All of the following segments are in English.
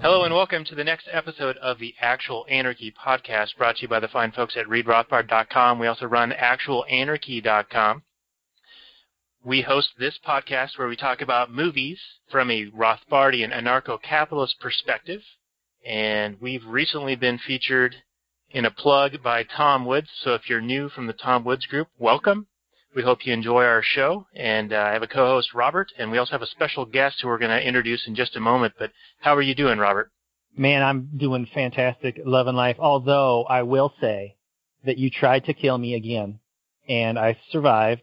Hello and welcome to the next episode of the Actual Anarchy podcast brought to you by the fine folks at readrothbard.com. We also run actualanarchy.com. We host this podcast where we talk about movies from a Rothbardian anarcho-capitalist perspective. And we've recently been featured in a plug by Tom Woods. So if you're new from the Tom Woods group, welcome. We hope you enjoy our show. And uh, I have a co-host, Robert, and we also have a special guest who we're going to introduce in just a moment. But how are you doing, Robert? Man, I'm doing fantastic, loving life. Although I will say that you tried to kill me again, and I survived.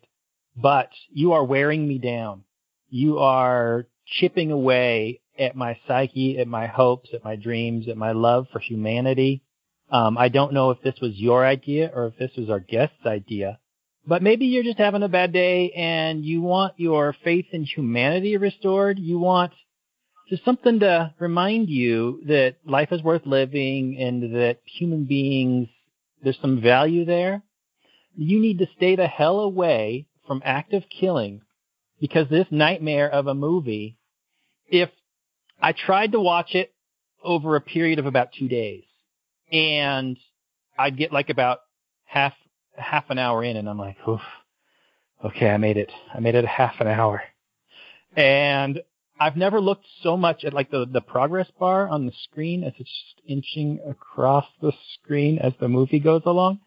But you are wearing me down. You are chipping away at my psyche, at my hopes, at my dreams, at my love for humanity. Um, I don't know if this was your idea or if this was our guest's idea, but maybe you're just having a bad day and you want your faith in humanity restored. You want just something to remind you that life is worth living and that human beings, there's some value there. You need to stay the hell away from active killing because this nightmare of a movie, if I tried to watch it over a period of about two days and I'd get like about half, half an hour in and I'm like, oof, okay, I made it. I made it a half an hour. And I've never looked so much at like the, the progress bar on the screen as it's just inching across the screen as the movie goes along.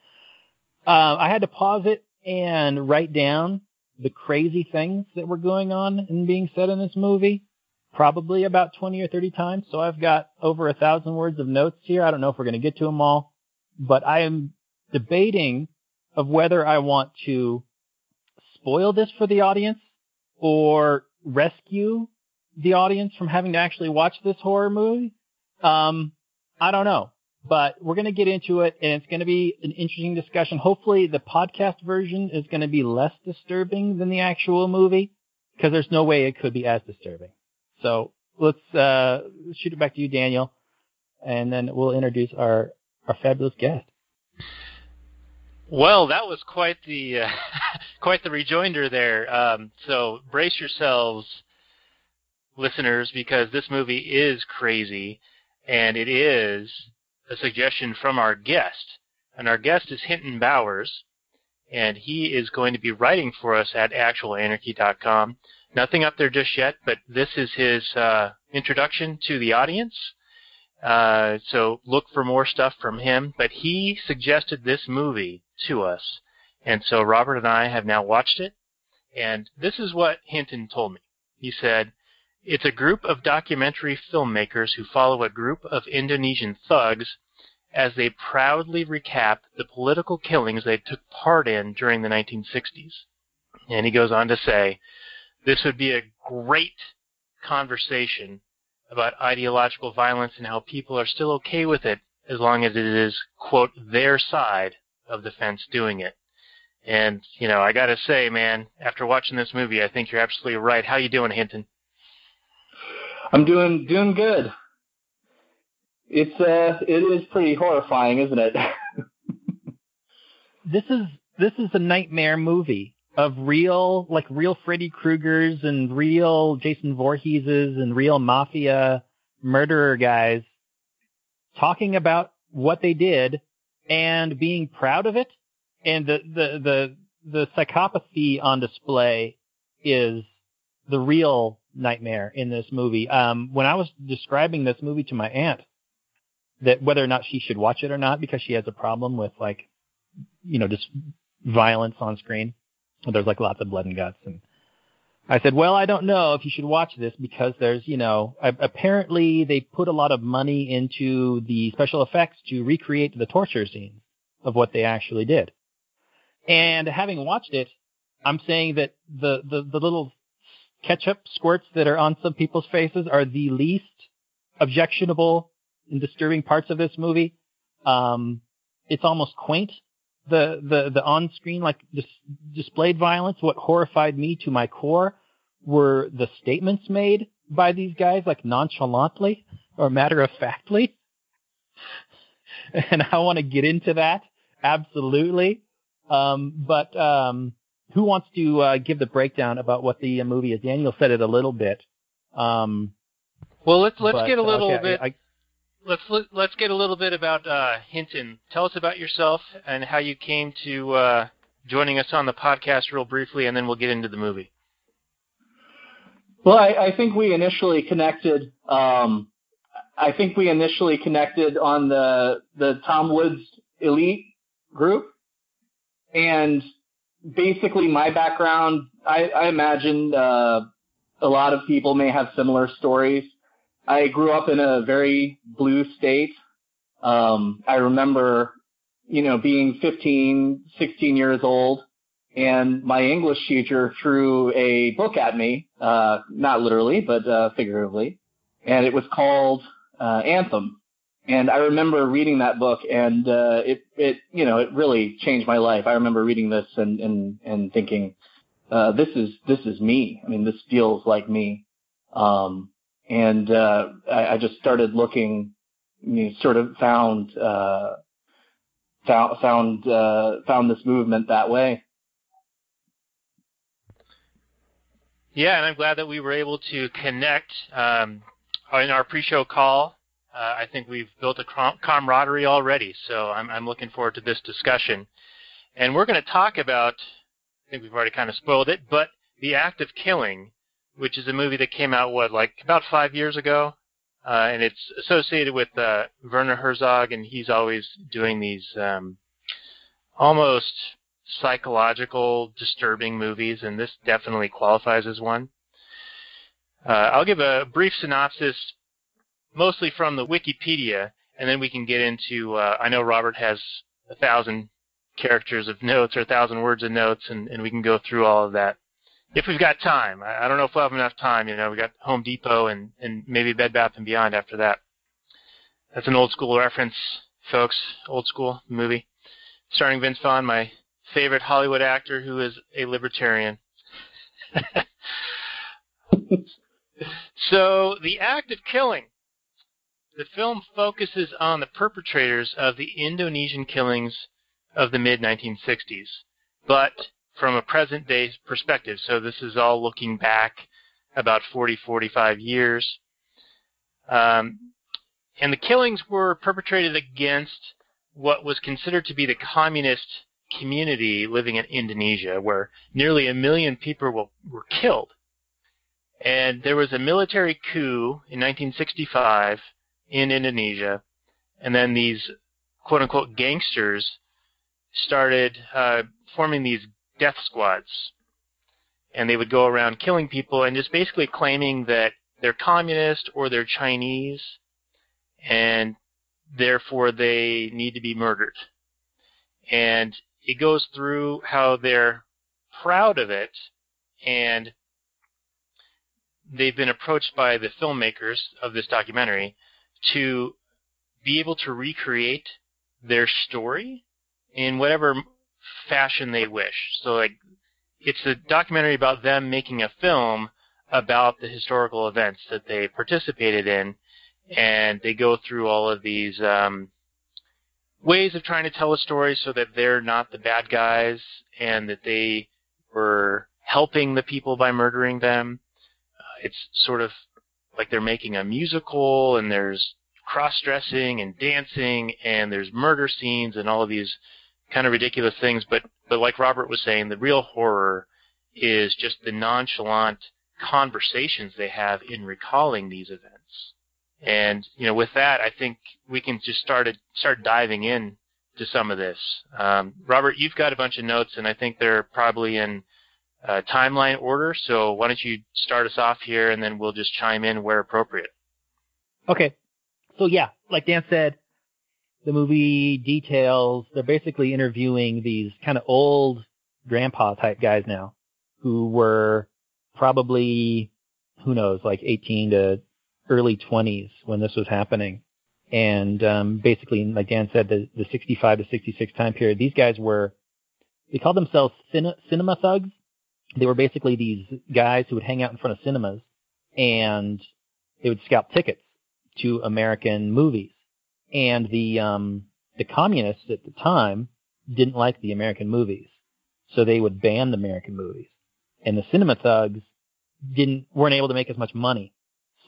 Uh, I had to pause it and write down the crazy things that were going on and being said in this movie, probably about 20 or 30 times. So I've got over a thousand words of notes here. I don't know if we're going to get to them all, but I am debating of whether I want to spoil this for the audience or rescue the audience from having to actually watch this horror movie. Um, I don't know but we're going to get into it and it's going to be an interesting discussion. Hopefully the podcast version is going to be less disturbing than the actual movie because there's no way it could be as disturbing. So let's, uh, shoot it back to you, Daniel, and then we'll introduce our, our fabulous guest. Well, that was quite the uh, quite the rejoinder there. Um, so brace yourselves, listeners, because this movie is crazy, and it is a suggestion from our guest. And our guest is Hinton Bowers, and he is going to be writing for us at actualanarchy.com. Nothing up there just yet, but this is his uh, introduction to the audience. Uh, so look for more stuff from him. But he suggested this movie to us, and so Robert and I have now watched it. And this is what Hinton told me. He said, it's a group of documentary filmmakers who follow a group of Indonesian thugs as they proudly recap the political killings they took part in during the 1960s. And he goes on to say, this would be a great conversation about ideological violence and how people are still okay with it as long as it is, quote, their side of the fence doing it. And, you know, I gotta say, man, after watching this movie, I think you're absolutely right. How you doing, Hinton? I'm doing doing good. It's uh it is pretty horrifying, isn't it? this is this is a nightmare movie of real like real Freddy Krueger's and real Jason Voorhees's and real mafia murderer guys talking about what they did and being proud of it and the the the the psychopathy on display is the real nightmare in this movie. Um, when I was describing this movie to my aunt, that whether or not she should watch it or not because she has a problem with like, you know, just violence on screen. There's like lots of blood and guts and, I said, well, I don't know if you should watch this because there's, you know, apparently they put a lot of money into the special effects to recreate the torture scenes of what they actually did. And having watched it, I'm saying that the, the, the little ketchup squirts that are on some people's faces are the least objectionable and disturbing parts of this movie. Um, it's almost quaint. The, the, the on-screen, like, dis- displayed violence, what horrified me to my core were the statements made by these guys, like, nonchalantly or matter-of-factly. And I want to get into that. Absolutely. Um, but, um, who wants to, uh, give the breakdown about what the uh, movie is? Daniel said it a little bit. Um, Well, let's let's but, get a little okay, bit. I, let's let- let's get a little bit about uh, Hinton. Tell us about yourself and how you came to uh, joining us on the podcast, real briefly, and then we'll get into the movie. Well, I, I think we initially connected. Um, I think we initially connected on the the Tom Woods Elite group, and basically my background. I, I imagine uh, a lot of people may have similar stories. I grew up in a very blue state. Um, I remember, you know, being 15, 16 years old and my English teacher threw a book at me, uh, not literally, but uh, figuratively, and it was called uh, Anthem. And I remember reading that book, and uh, it, it, you know, it really changed my life. I remember reading this and and and thinking, uh, this is this is me. I mean, this feels like me. Um, and uh, I, I just started looking, you know, sort of found uh, found found uh, found this movement that way. Yeah, and I'm glad that we were able to connect um, in our pre-show call. Uh, I think we've built a com- camaraderie already, so I'm, I'm looking forward to this discussion. And we're going to talk about, I think we've already kind of spoiled it, but The Act of Killing, which is a movie that came out, what, like about five years ago? Uh, and it's associated with uh, Werner Herzog, and he's always doing these um, almost psychological, disturbing movies, and this definitely qualifies as one. Uh, I'll give a brief synopsis, mostly from the Wikipedia, and then we can get into. Uh, I know Robert has a thousand characters of notes or a thousand words of notes, and, and we can go through all of that if we've got time. I, I don't know if we'll have enough time. You know, we got Home Depot and and maybe Bed Bath and Beyond after that. That's an old school reference, folks. Old school movie, starring Vince Vaughn, my favorite Hollywood actor who is a libertarian. so, The Act of Killing. The film focuses on the perpetrators of the Indonesian killings of the mid 1960s, but from a present day perspective. So, this is all looking back about 40, 45 years. Um, and the killings were perpetrated against what was considered to be the communist community living in Indonesia, where nearly a million people were, were killed. And there was a military coup in 1965 in Indonesia, and then these quote unquote gangsters started uh, forming these death squads. And they would go around killing people and just basically claiming that they're communist or they're Chinese, and therefore they need to be murdered. And it goes through how they're proud of it and they've been approached by the filmmakers of this documentary to be able to recreate their story in whatever fashion they wish. So like it's a documentary about them making a film about the historical events that they participated in and they go through all of these um, ways of trying to tell a story so that they're not the bad guys and that they were helping the people by murdering them. Uh, it's sort of like they're making a musical and there's cross-dressing and dancing and there's murder scenes and all of these kind of ridiculous things. But, but like Robert was saying, the real horror is just the nonchalant conversations they have in recalling these events. And you know, with that, I think we can just start start diving in to some of this. Um, Robert, you've got a bunch of notes, and I think they're probably in uh, timeline order. So why don't you start us off here, and then we'll just chime in where appropriate. Okay. So yeah, like Dan said, the movie details, they're basically interviewing these kind of old grandpa type guys now who were probably, who knows, like 18 to early 20s when this was happening. And um, basically, like Dan said, the, the 65 to 66 time period, these guys were, they called themselves cine, cinema thugs. They were basically these guys who would hang out in front of cinemas and they would scalp tickets to American movies. And the um, the communists at the time didn't like the American movies, so they would ban the American movies. And the cinema thugs didn't weren't able to make as much money,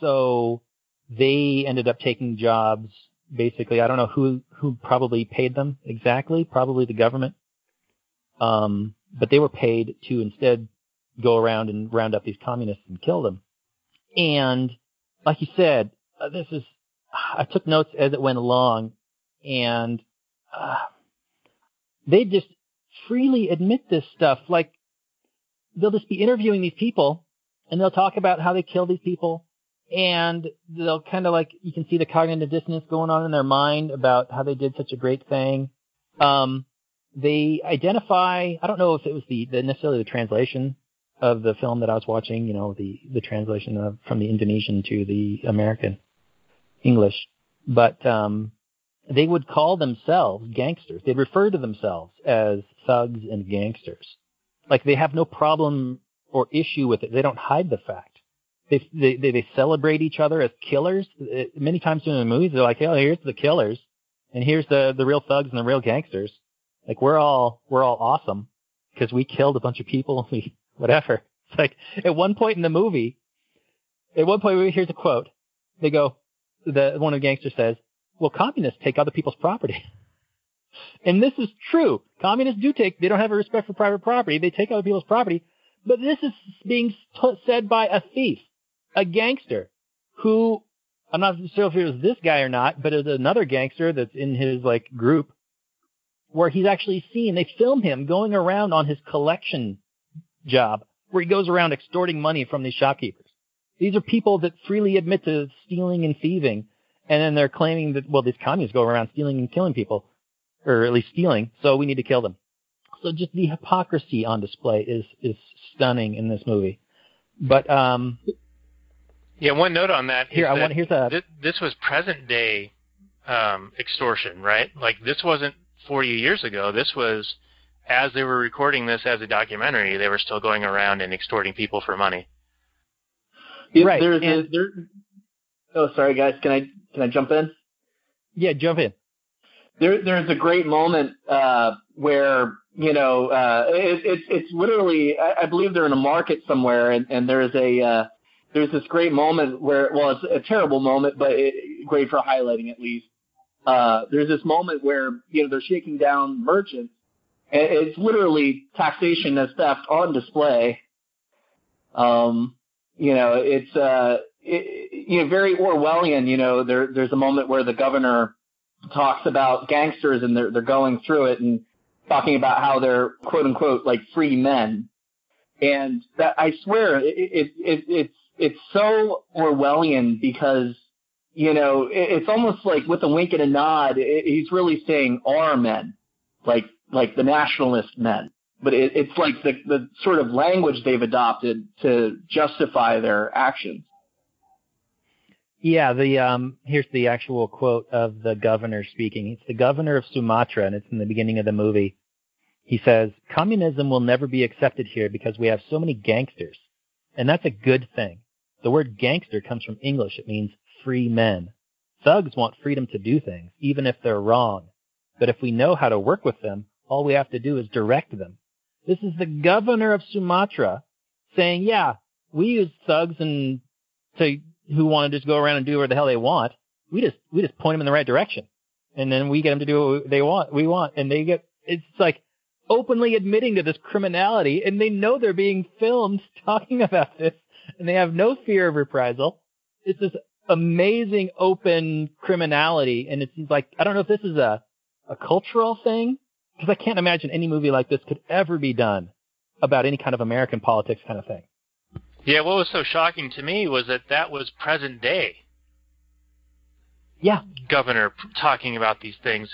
so they ended up taking jobs. Basically, I don't know who who probably paid them exactly. Probably the government. Um, but they were paid to instead go around and round up these communists and kill them. And like you said, uh, this is I took notes as it went along, and uh, they just freely admit this stuff. Like they'll just be interviewing these people, and they'll talk about how they kill these people, and they'll kind of like you can see the cognitive dissonance going on in their mind about how they did such a great thing. Um, they identify. I don't know if it was the, the necessarily the translation of the film that I was watching. You know, the the translation of from the Indonesian to the American English, but um, they would call themselves gangsters. They'd refer to themselves as thugs and gangsters. Like they have no problem or issue with it. They don't hide the fact. They they they, celebrate each other as killers. It, many times in the movies, they're like, "Oh, here's the killers, and here's the the real thugs and the real gangsters." Like we're all we're all awesome because we killed a bunch of people. We whatever. It's like at one point in the movie, at one point, here's a quote. They go, the one of the gangsters says, "Well, communists take other people's property." And this is true. Communists do take, they don't have a respect for private property. They take other people's property. But this is being t- said by a thief, a gangster, who, I'm not sure if it was this guy or not, but it's another gangster that's in his like group where he's actually seen, they film him going around on his collection job where he goes around extorting money from these shopkeepers. These are people that freely admit to stealing and thieving, and then they're claiming that, well, these communists go around stealing and killing people, or at least stealing, so we need to kill them. So just the hypocrisy on display is, is stunning in this movie. But, um, Yeah, one note on that. here, I that want, here's a, thi- this was present day um, extortion, right? Like this wasn't 40 years ago. This was as they were recording this as a documentary. They were still going around and extorting people for money. Right, There's and- there. Oh, sorry, guys. Can I can I jump in? yeah, jump in. There, there's a great moment uh, where you know uh, it, it's it's literally I, I believe they're in a market somewhere, and, and there's a uh, there's this great moment where well it's a terrible moment, but it, great for highlighting at least. Uh, there's this moment where you know they're shaking down merchants, and it's literally taxation as theft on display. Um, you know, it's uh, it, you know very Orwellian. You know, there there's a moment where the governor talks about gangsters and they're they're going through it and talking about how they're quote unquote like free men, and that I swear it, it, it it's it's so Orwellian because you know it, it's almost like with a wink and a nod, he's really saying our men, like like the nationalist men. But it, it's like the the sort of language they've adopted to justify their actions. Yeah, the um here's the actual quote of the governor speaking. It's the governor of Sumatra and it's in the beginning of the movie. He says, "Communism will never be accepted here because we have so many gangsters." And that's a good thing. The word gangster comes from English. It means free men. Thugs want freedom to do things even if they're wrong. But if we know how to work with them, all we have to do is direct them. This is the governor of Sumatra saying, "Yeah, we use thugs and to who want to just go around and do whatever the hell they want. We just we just point them in the right direction, and then we get them to do what they want. We want, and they get. It's like openly admitting to this criminality, and they know they're being filmed talking about this, and they have no fear of reprisal. It's this amazing open criminality, and it's like I don't know if this is a a cultural thing because I can't imagine any movie like this could ever be done about any kind of American politics kind of thing. Yeah, what was so shocking to me was that that was present day. Yeah. Governor talking about these things,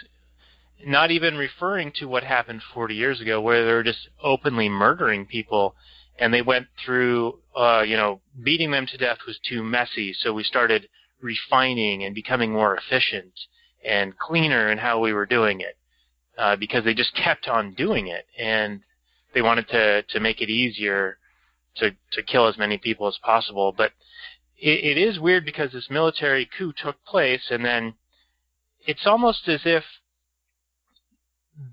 not even referring to what happened 40 years ago, where they were just openly murdering people, and they went through, uh, you know, beating them to death was too messy, so we started refining and becoming more efficient and cleaner in how we were doing it, uh, because they just kept on doing it, and they wanted to to make it easier to to kill as many people as possible. But it, it is weird because this military coup took place, and then it's almost as if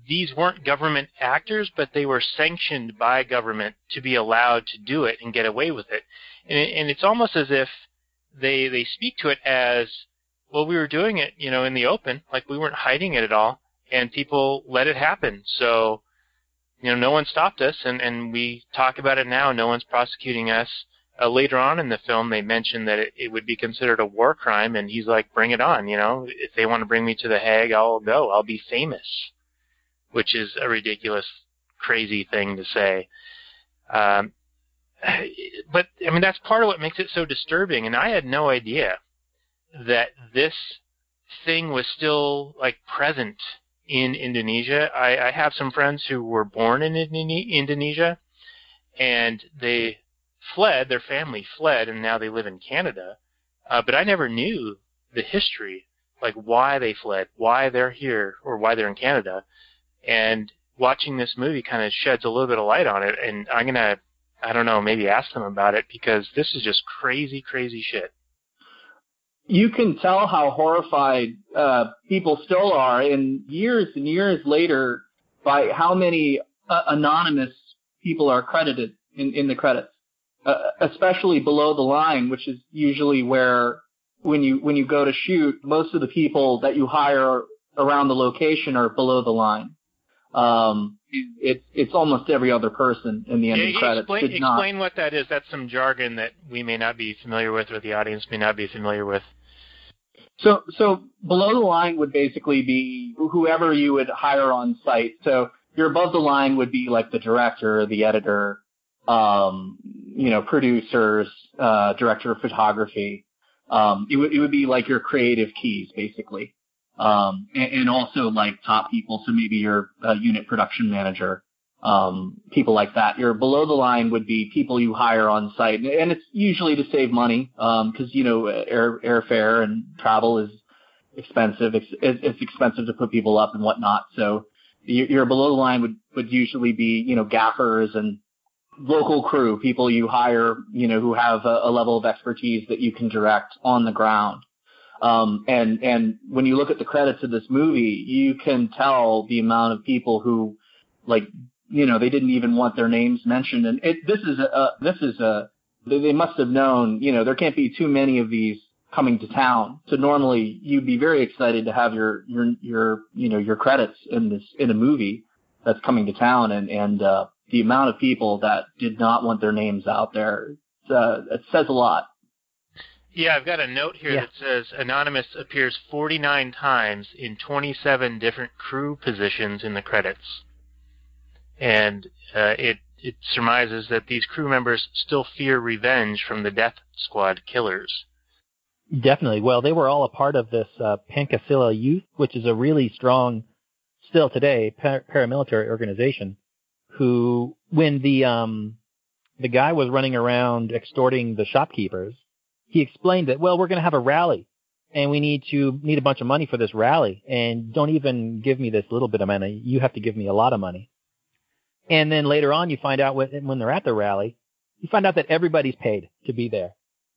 these weren't government actors, but they were sanctioned by government to be allowed to do it and get away with it. And, it, and it's almost as if they they speak to it as well. We were doing it, you know, in the open, like we weren't hiding it at all, and people let it happen. So you know, no one stopped us, and, and we talk about it now. No one's prosecuting us. Uh, later on in the film, they mentioned that it, it would be considered a war crime, and he's like, "Bring it on!" You know, if they want to bring me to the Hague, I'll go. I'll be famous, which is a ridiculous, crazy thing to say. Um, but I mean, that's part of what makes it so disturbing. And I had no idea that this thing was still like present in Indonesia. I, I have some friends who were born in Indone- Indonesia, and they fled. Their family fled, and now they live in Canada. Uh, but I never knew the history, like why they fled, why they're here, or why they're in Canada. And watching this movie kind of sheds a little bit of light on it. And I'm gonna, I don't know, maybe ask them about it because this is just crazy, crazy shit. You can tell how horrified uh, people still are, and years and years later, by how many uh, anonymous people are credited in, in the credits, uh, especially below the line, which is usually where when you when you go to shoot, most of the people that you hire around the location are below the line. Um, it's it's almost every other person in the ending Yeah, credits explain, explain what that is. That's some jargon that we may not be familiar with, or the audience may not be familiar with. So, so below the line would basically be whoever you would hire on site. So your above the line would be like the director, the editor, um, you know, producers, uh, director of photography. Um, it would, it would be like your creative keys basically. Um, and, and also like top people. So maybe your uh, unit production manager, um, people like that. Your below the line would be people you hire on site, and it's usually to save money because you know air airfare and travel is expensive. It's, it's expensive to put people up and whatnot. So your, your below the line would would usually be you know gaffers and local crew, people you hire, you know, who have a, a level of expertise that you can direct on the ground. Um, and and when you look at the credits of this movie, you can tell the amount of people who, like, you know, they didn't even want their names mentioned. And it, this is a, a this is a they they must have known, you know, there can't be too many of these coming to town. So normally you'd be very excited to have your your your you know your credits in this in a movie that's coming to town, and and uh, the amount of people that did not want their names out there, uh, it says a lot. Yeah, I've got a note here Yeah. that says Anonymous appears 49 times in 27 different crew positions in the credits, and uh, it it surmises that these crew members still fear revenge from the Death Squad killers. Definitely. Well, they were all a part of this uh, Youth, which is a really strong, still today, par- paramilitary organization. Who, when the um, the guy was running around extorting the shopkeepers, he explained that well, we're going to have a rally, and we need to need a bunch of money for this rally, and don't even give me this little bit of money. You have to give me a lot of money. And then later on, you find out when, they're at the rally, you find out that everybody's paid to be there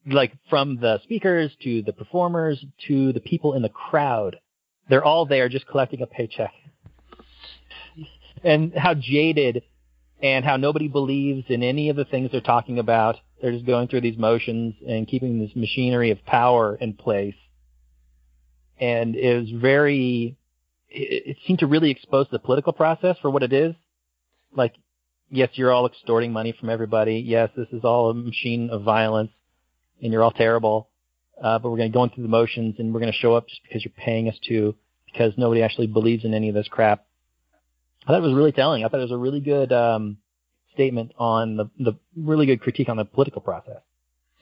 like from the speakers to the performers to the people in the crowd. They're all there just collecting a paycheck. And how jaded and how nobody believes in any of the things they're talking about. They're just going through these motions and keeping this machinery of power in place. And it was very, it, it seemed to really expose the political process for what it is. Like, yes, you're all extorting money from everybody. Yes, this is all a machine of violence and you're all terrible. Uh, but we're going to go through the motions and we're going to show up just because you're paying us to, because nobody actually believes in any of this crap. I thought it was really telling. I thought it was a really good um, statement on the the really good critique on the political process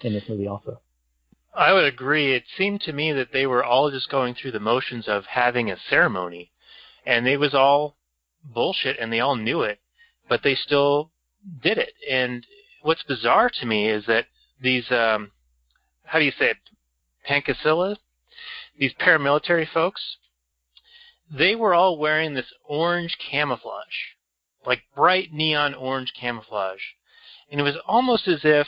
in this movie also. I would agree. It seemed to me that they were all just going through the motions of having a ceremony, and it was all bullshit, and they all knew it, but they still did it. And what's bizarre to me is that these, um, how do you say it, Pancasila, these paramilitary folks, they were all wearing this orange camouflage, like bright neon orange camouflage, and it was almost as if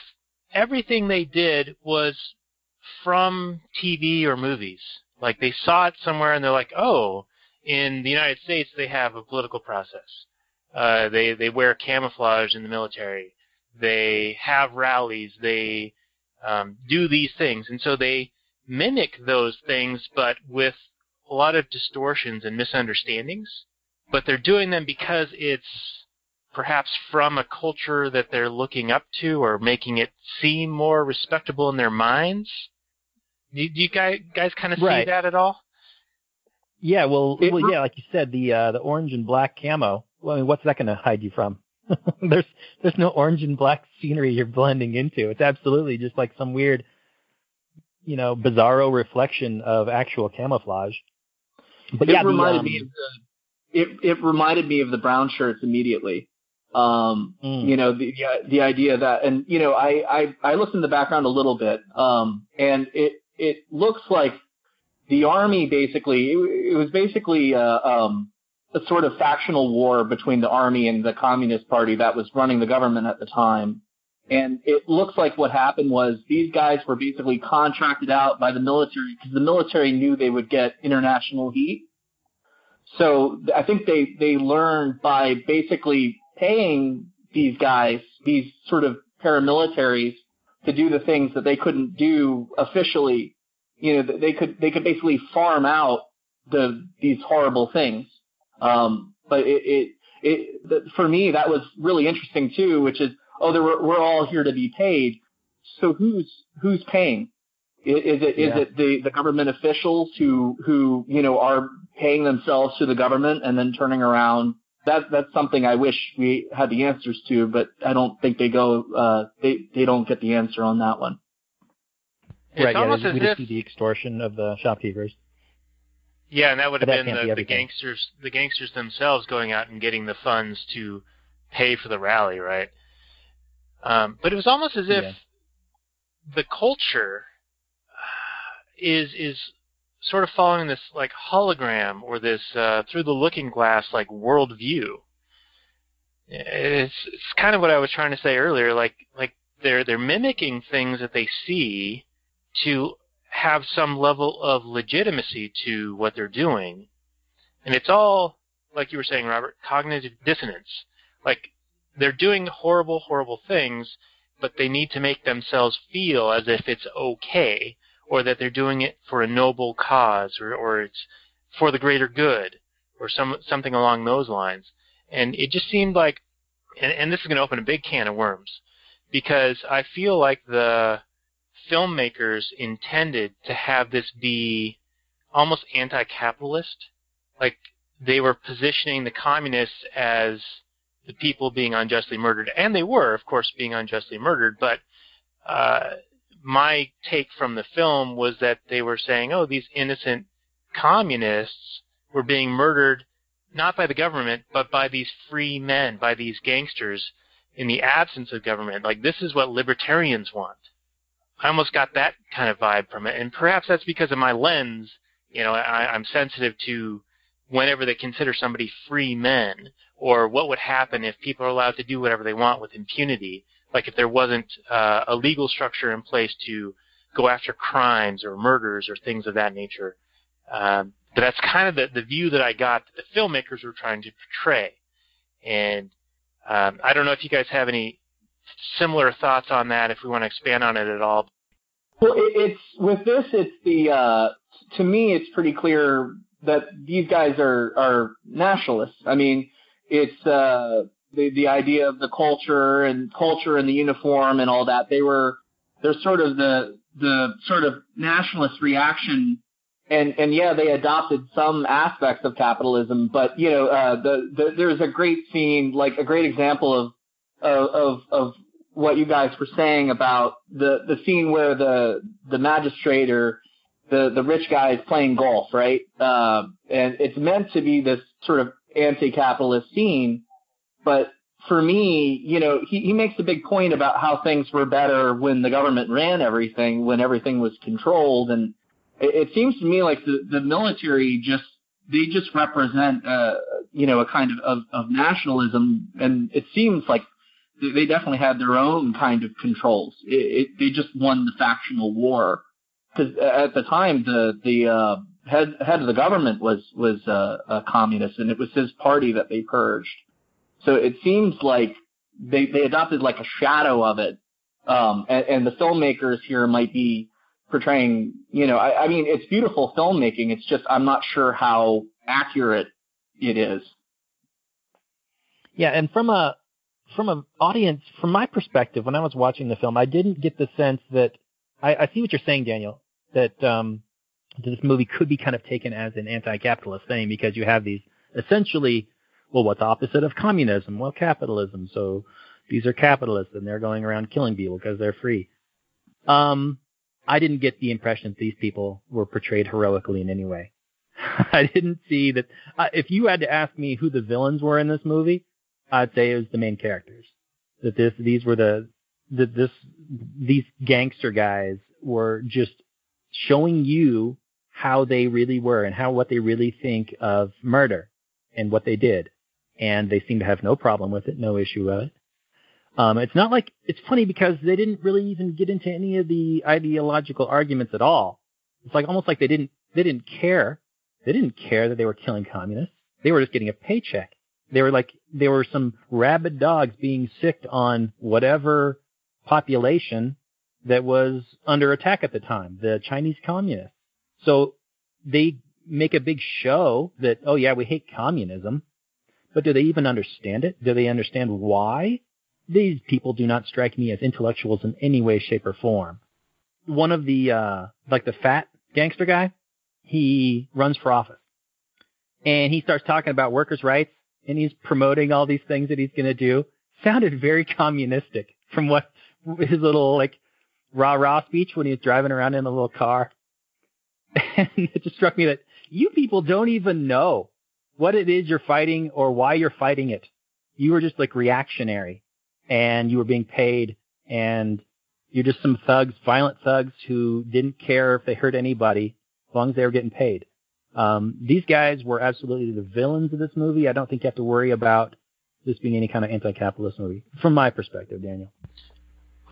everything they did was from TV or movies. Like they saw it somewhere and they're like, oh, in the United States they have a political process. Uh, they they wear camouflage in the military. They have rallies. They um, do these things, and so they mimic those things, but with a lot of distortions and misunderstandings. But they're doing them because it's perhaps from a culture that they're looking up to or making it seem more respectable in their minds. Do, do you guys, guys kind of see Right. that at all? Yeah, well, It- well, yeah, like you said, the uh, the orange and black camo. Well, I mean, what's that going to hide you from? there's there's no orange and black scenery you're blending into. It's absolutely just like some weird, you know, bizarro reflection of actual camouflage. But it yeah, the, reminded um, me of the it it reminded me of the brown shirts immediately. Um, mm, you know the the- the idea that and you know I I I looked in the background a little bit um and it it looks like the army basically it, it was basically uh, um a sort of factional war between the army and the communist party that was running the government at the time and it looks like what happened was these guys were basically contracted out by the military because the military knew they would get international heat so I think they they learned by basically paying these guys, these sort of paramilitaries, to do the things that they couldn't do officially. You know, they could they could basically farm out the these horrible things. Um, but it it, it th- for me that was really interesting too, which is oh, there were, we're all here to be paid. So who's who's paying? Is it is Yeah. it the, the government officials who who you know are paying themselves to the government and then turning around? That that's something I wish we had the answers to, but I don't think they go. Uh, they they don't get the answer on that one. It's right, yeah, almost we as just if see the extortion of the shopkeepers. Yeah, and that would have that been can't be the, the gangsters, the gangsters themselves going out and getting the funds to pay for the rally, right? Um, but it was almost as if Yeah. the culture uh, is is sort of following this like hologram or this uh, through the looking glass like worldview. It's it's kind of what I was trying to say earlier. Like like they're they're mimicking things that they see to have some level of legitimacy to what they're doing. And it's all, like you were saying, Robert, cognitive dissonance. Like, they're doing horrible, horrible things, but they need to make themselves feel as if it's okay, or that they're doing it for a noble cause, or, or it's for the greater good, or some, something along those lines. And it just seemed like, and, and this is going to open a big can of worms, because I feel like the filmmakers intended to have this be almost anti-capitalist. Like they were positioning the communists as the people being unjustly murdered, and they were, of course, being unjustly murdered. But uh, my take from the film was that they were saying, "Oh, these innocent communists were being murdered not by the government, but by these free men, by these gangsters." In the absence of government, like this is what libertarians want. I almost got that kind of vibe from it, and perhaps that's because of my lens. You know, I, I'm sensitive to whenever they consider somebody free men, or what would happen if people are allowed to do whatever they want with impunity. Like if there wasn't uh, a legal structure in place to go after crimes or murders or things of that nature. Um, but that's kind of the, the view that I got that the filmmakers were trying to portray. And um, I don't know if you guys have any similar thoughts on that, if we want to expand on it at all. Well, it's with this. It's the uh, to me, it's pretty clear that these guys are are nationalists. I mean, it's uh, the the idea of the culture and culture and the uniform and all that. They were they're sort of the the sort of nationalist reaction. And and yeah, they adopted some aspects of capitalism, but you know, uh, the, the there's a great scene, like a great example of of, of of what you guys were saying about the the scene where the the magistrate or the the rich guy is playing golf, right? Uh, and it's meant to be this sort of anti-capitalist scene, but for me, you know, he, he makes a big point about how things were better when the government ran everything, when everything was controlled, and it, it seems to me like the the military just they just represent, uh, you know, a kind of, of, of nationalism, and it seems like they definitely had their own kind of controls. It, it, they just won the factional war because at the time the the uh, head head of the government was was uh, a communist, and it was his party that they purged. So it seems like they they adopted like a shadow of it, um, and, and the filmmakers here might be portraying. You know, I, I mean, it's beautiful filmmaking. It's just I'm not sure how accurate it is. Yeah, and from a from an audience, from my perspective, when I was watching the film, I didn't get the sense that I, I see what you're saying, Daniel, that um, this movie could be kind of taken as an anti-capitalist thing because you have these essentially, well, what's opposite of communism? Well, capitalism. So these are capitalists and they're going around killing people because they're free. Um, I didn't get the impression that these people were portrayed heroically in any way. I didn't see that. Uh, if you had to ask me who the villains were in this movie, I'd say it was the main characters. That this, these were the, that this, these gangster guys were just showing you how they really were and how what they really think of murder and what they did. And they seem to have no problem with it, no issue with it. Um, it's not like it's funny because they didn't really even get into any of the ideological arguments at all. It's like almost like they didn't they didn't care. They didn't care that they were killing communists. They were just getting a paycheck. They were like there were some rabid dogs being sicked on whatever population that was under attack at the time, the Chinese communists. So they make a big show that, oh yeah, we hate communism. But do they even understand it? Do they understand why? These people do not strike me as intellectuals in any way, shape, or form. One of the, uh, like the fat gangster guy, he runs for office. And he starts talking about workers' rights and he's promoting all these things that he's going to do. Sounded very communistic from what his little like rah rah speech when he was driving around in a little car. And it just struck me that you people don't even know what it is you're fighting or why you're fighting it. You were just like reactionary and you were being paid and you're just some thugs, violent thugs who didn't care if they hurt anybody as long as they were getting paid. Um, these guys were absolutely the villains of this movie. I don't think you have to worry about this being any kind of anti-capitalist movie, from my perspective, Daniel.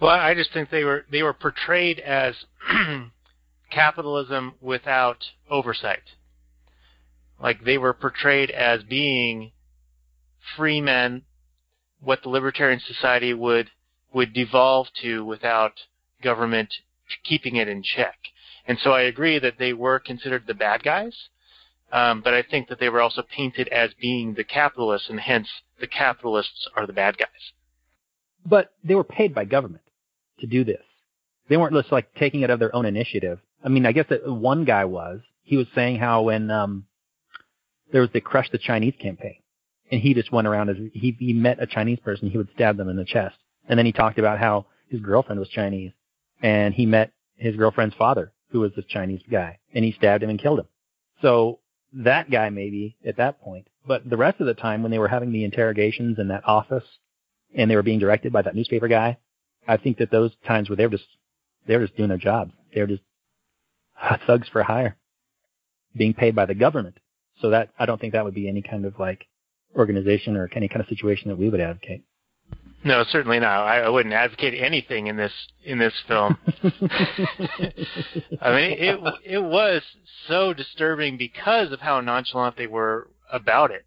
Well, I just think they were they were portrayed as capitalism without oversight. Like they were portrayed as being free men, what the libertarian society would would devolve to without government keeping it in check. And so I agree that they were considered the bad guys, um, but I think that they were also painted as being the capitalists, and hence the capitalists are the bad guys. But they were paid by government to do this. They weren't just like taking it of their own initiative. I mean, I guess that one guy was. He was saying how when um, there was the Crush the Chinese campaign, and he just went around as he he met a Chinese person, he would stab them in the chest, and then he talked about how his girlfriend was Chinese, and he met his girlfriend's father, who was this Chinese guy, and he stabbed him and killed him. So that guy maybe at that point, but the rest of the time when they were having the interrogations in that office, and they were being directed by that newspaper guy, I think that those times where they were just they were just doing their jobs. They were just thugs for hire, being paid by the government. So that I don't think that would be any kind of like organization or any kind of situation that we would advocate. No, certainly not. I, I wouldn't advocate anything in this in this film. I mean, it it was so disturbing because of how nonchalant they were about it.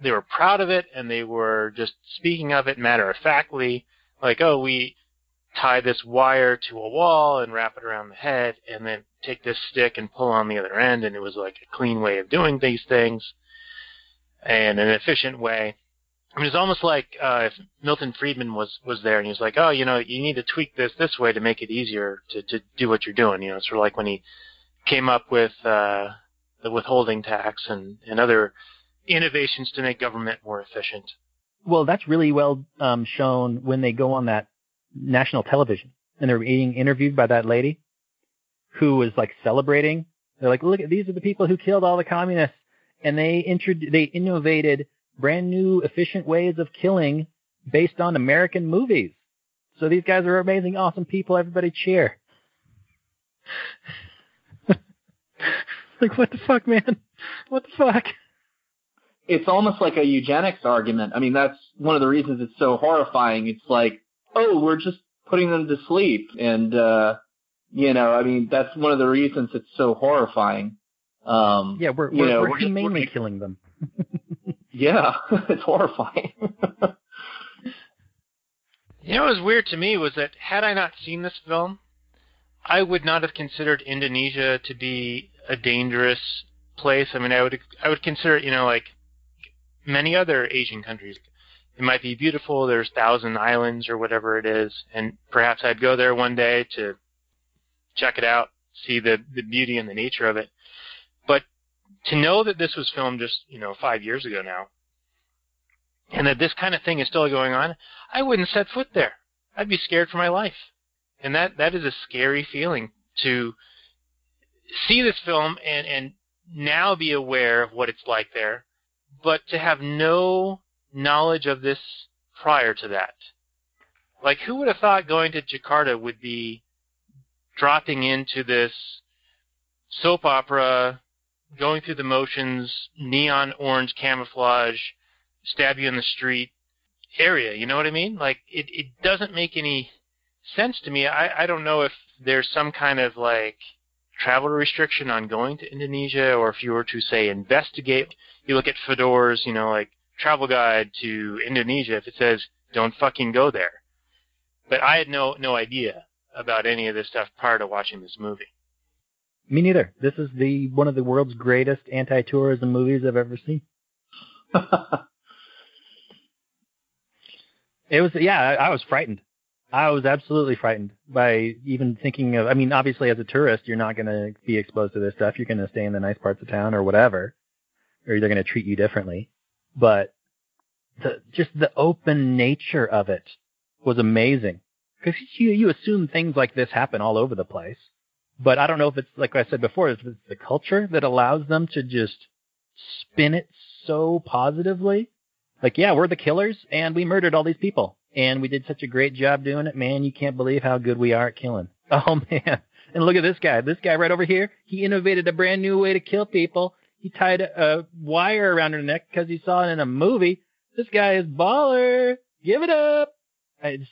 They were proud of it, and they were just speaking of it matter of factly, like, "Oh, we tie this wire to a wall and wrap it around the head, and then take this stick and pull on the other end." And it was like a clean way of doing these things, and an efficient way. I mean, it's almost like uh, if Milton Friedman was was there and he was like, "Oh, you know, you need to tweak this this way to make it easier to to do what you're doing." You know, sort of like when he came up with uh, the withholding tax and and other innovations to make government more efficient. Well, that's really well um, shown when they go on that national television and they're being interviewed by that lady who was like celebrating. They're like, look, these are the people who killed all the communists, and they intro- they innovated brand new efficient ways of killing based on American movies. So these guys are amazing, awesome people. Everybody cheer. like, what the fuck, man? What the fuck? It's almost like a eugenics argument. I mean, that's one of the reasons it's so horrifying. It's like, oh, we're just putting them to sleep, and uh, you know, I mean, that's one of the reasons it's so horrifying. Um, Yeah, we're we're, know, we're we're just- humanely we're- killing them. yeah, it's horrifying. You know what was weird to me was that had I not seen this film, I would not have considered Indonesia to be a dangerous place. I mean, I would I would consider you know, like many other Asian countries. It might be beautiful. There's thousand islands or whatever it is, and perhaps I'd go there one day to check it out, see the the beauty and the nature of it. To know that this was filmed just you know five years ago now, and that this kind of thing is still going on, I wouldn't set foot there. I'd be scared for my life. And that, that is a scary feeling to see this film and, and now be aware of what it's like there, but to have no knowledge of this prior to that. Like, who would have thought going to Jakarta would be dropping into this soap opera, going through the motions, neon orange camouflage, stab you in the street area. You know what I mean? Like it, it doesn't make any sense to me. I, I don't know if there's some kind of like travel restriction on going to Indonesia or if you were to say investigate, you look at Fodor's, you know, like travel guide to Indonesia, if it says don't fucking go there. But I had no, no idea about any of this stuff prior to watching this movie. Me neither. This is the one of the world's greatest anti-tourism movies I've ever seen. It was yeah, I, I was frightened. I was absolutely frightened by even thinking of. I mean, obviously, as a tourist, you're not going to be exposed to this stuff. You're going to stay in the nice parts of town or whatever, or they're going to treat you differently. But the just the open nature of it was amazing because you you assume things like this happen all over the place. But I don't know if it's like I said before, if it's the culture that allows them to just spin it so positively. Like, yeah, we're the killers and we murdered all these people and we did such a great job doing it. Man, you can't believe how good we are at killing. Oh man. And look at this guy. This guy right over here, he innovated a brand new way to kill people. He tied a, a wire around her neck because he saw it in a movie. This guy is baller. Give it up. It's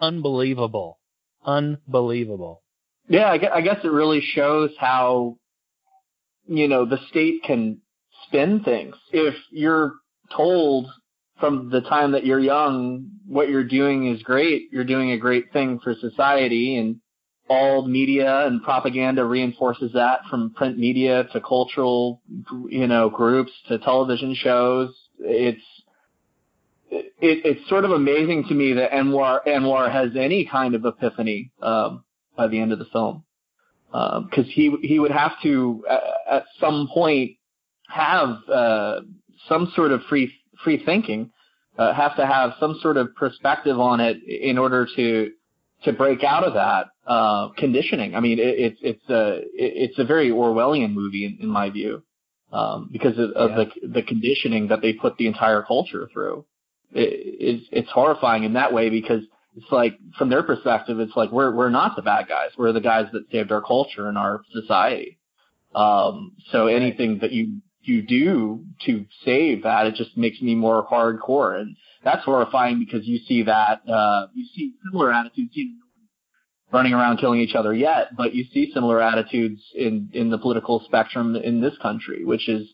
unbelievable. Unbelievable. Yeah, I guess it really shows how, you know, the state can spin things. If you're told from the time that you're young what you're doing is great, you're doing a great thing for society, and all media and propaganda reinforces that from print media to cultural, you know, groups to television shows. It's it, it's sort of amazing to me that Anwar Anwar has any kind of epiphany um, by the end of the film, because he he would have to uh, at some point have uh, some sort of free free thinking, uh, have to have some sort of perspective on it in order to to break out of that uh, conditioning. I mean, it, it's it's a it's a very Orwellian movie in, in my view, um, because of, of Yeah. the the conditioning that they put the entire culture through. It, it's it's horrifying in that way because it's like from their perspective, it's like we're we're not the bad guys. We're the guys that saved our culture and our society. Um, so anything that you you do to save that, it just makes me more hardcore, and that's horrifying because you see that uh, you see similar attitudes. You know, running around killing each other yet, but you see similar attitudes in in the political spectrum in this country, which is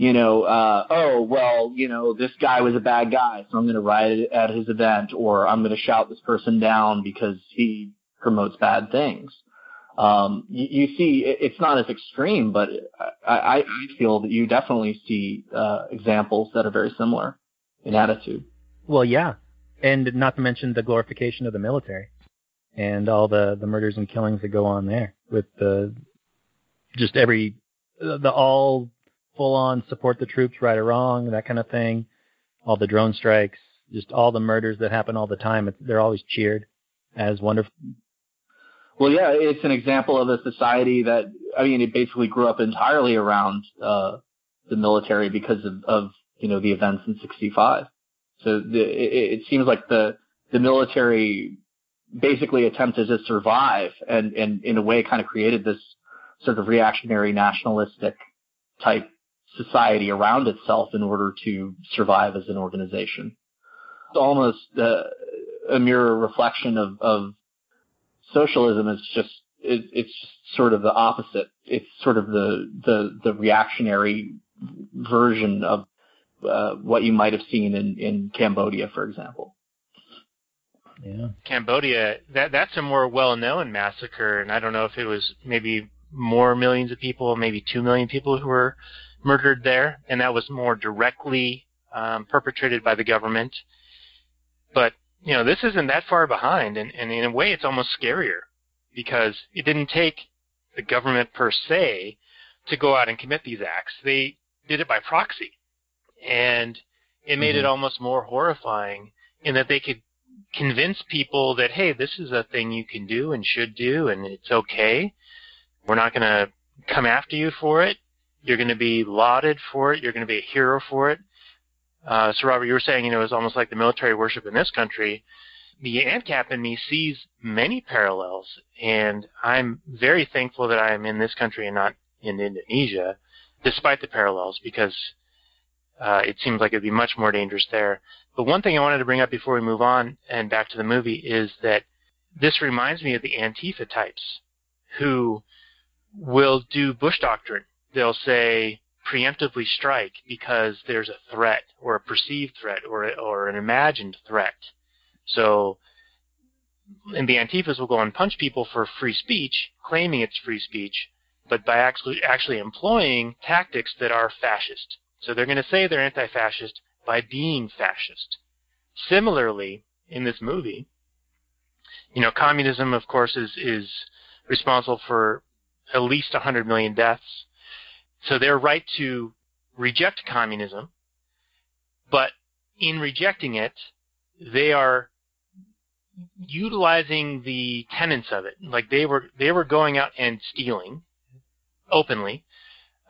you know, uh, oh, well, you know, this guy was a bad guy, so I'm going to riot at his event, or I'm going to shout this person down because he promotes bad things. Um, you, you see, it, it's not as extreme, but I, I, I feel that you definitely see uh, examples that are very similar in attitude. Well, yeah, and not to mention the glorification of the military and all the the murders and killings that go on there with the just every the all full on support the troops right or wrong that kind of thing. all the drone strikes, just all the murders that happen all the time. They're always cheered as wonderful. Well, yeah, it's an example of a society that I mean, it basically grew up entirely around uh, the military because of, of you know the events in '65. So the, it, it seems like the the military basically attempted to survive and, and in a way kind of created this sort of reactionary nationalistic type society around itself in order to survive as an organization. It's almost uh, a mirror reflection of, of socialism. It's just it, it's sort of the opposite. It's sort of the the, the reactionary version of uh, what you might have seen in, in Cambodia, for example. Yeah. Cambodia, that that's a more well-known massacre, and I don't know if it was maybe more millions of people, maybe two million people who were murdered there, and that was more directly um, perpetrated by the government. But you know, this isn't that far behind, and, and in a way, it's almost scarier because it didn't take the government per se to go out and commit these acts. They did it by proxy, and it made Mhm. it almost more horrifying in that they could convince people that hey, this is a thing you can do and should do, and it's okay. We're not going to come after you for it. You're going to be lauded for it. You're going to be a hero for it. Uh, so, Robert, you were saying, you know, it's almost like the military worship in this country. The ANCAP in me sees many parallels, and I'm very thankful that I am in this country and not in Indonesia, despite the parallels, because uh, it seems like it'd be much more dangerous there. But one thing I wanted to bring up before we move on and back to the movie is that this reminds me of the Antifa types who will do Bush doctrine. They'll say preemptively strike because there's a threat or a perceived threat or or an imagined threat. So and the Antifas will go and punch people for free speech, claiming it's free speech, but by actually actually employing tactics that are fascist. So they're going to say they're anti-fascist by being fascist. Similarly, in this movie, you know, communism, of course, is is responsible for at least 100 million deaths. So they're right to reject communism, but in rejecting it, they are utilizing the tenets of it. Like they were they were going out and stealing openly.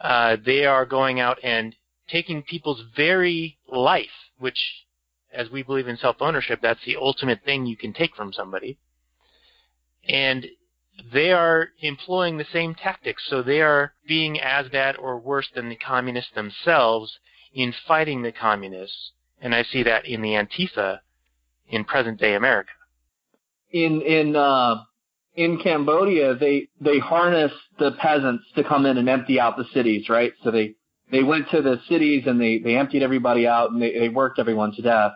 Uh, they are going out and taking people's very life, which, as we believe in self ownership, that's the ultimate thing you can take from somebody. And they are employing the same tactics, so they are being as bad or worse than the communists themselves in fighting the communists. And I see that in the Antifa in present day America. in in uh, in Cambodia, they they harnessed the peasants to come in and empty out the cities, right? So they they went to the cities and they they emptied everybody out and they they worked everyone to death.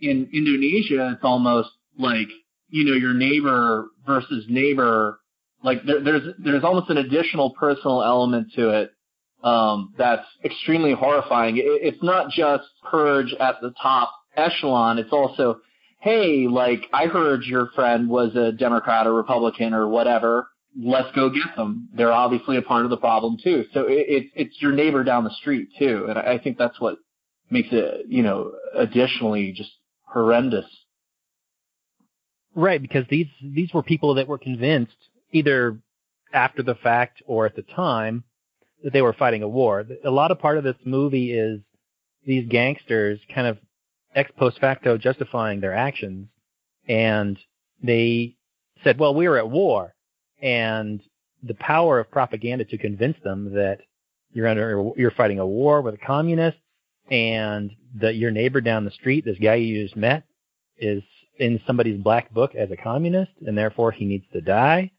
In Indonesia, it's almost like you know your neighbor versus neighbor. Like there, there's there's almost an additional personal element to it um, that's extremely horrifying. It, it's not just purge at the top echelon. It's also hey, like I heard your friend was a Democrat or Republican or whatever. Let's go get them. They're obviously a part of the problem too. So it, it, it's your neighbor down the street too, and I I think that's what makes it, you know, additionally just horrendous. Right, because these these were people that were convinced either after the fact or at the time that they were fighting a war. A lot of part of this movie is these gangsters kind of ex post facto justifying their actions, and they said, "Well, we were at war," and the power of propaganda to convince them that you're under you're fighting a war with the communists, and that your neighbor down the street, this guy you just met, is in somebody's black book as a communist, and therefore he needs to die.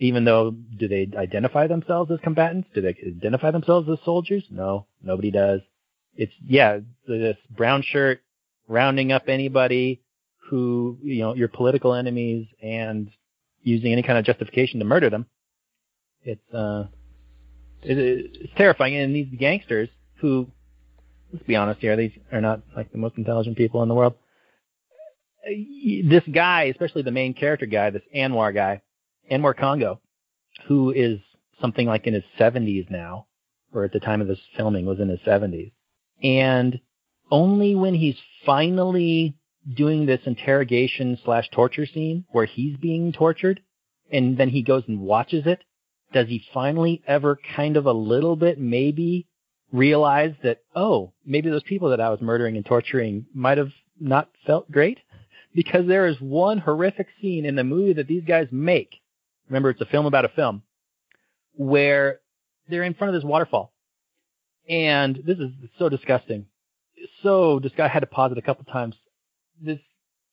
Even though, do they identify themselves as combatants? Do they identify themselves as soldiers? No, nobody does. It's yeah, this brown shirt rounding up anybody who you know your political enemies and using any kind of justification to murder them. It's uh, it, it's terrifying. And these gangsters who, let's be honest here, these are not like the most intelligent people in the world this guy, especially the main character guy, this Anwar guy, Anwar Congo, who is something like in his 70s now, or at the time of this filming was in his 70s. And only when he's finally doing this interrogation slash torture scene where he's being tortured and then he goes and watches it, does he finally ever kind of a little bit maybe realize that, oh, maybe those people that I was murdering and torturing might have not felt great? Because there is one horrific scene in the movie that these guys make. Remember, it's a film about a film where they're in front of this waterfall. And this is so disgusting. So this guy had to pause it a couple times. This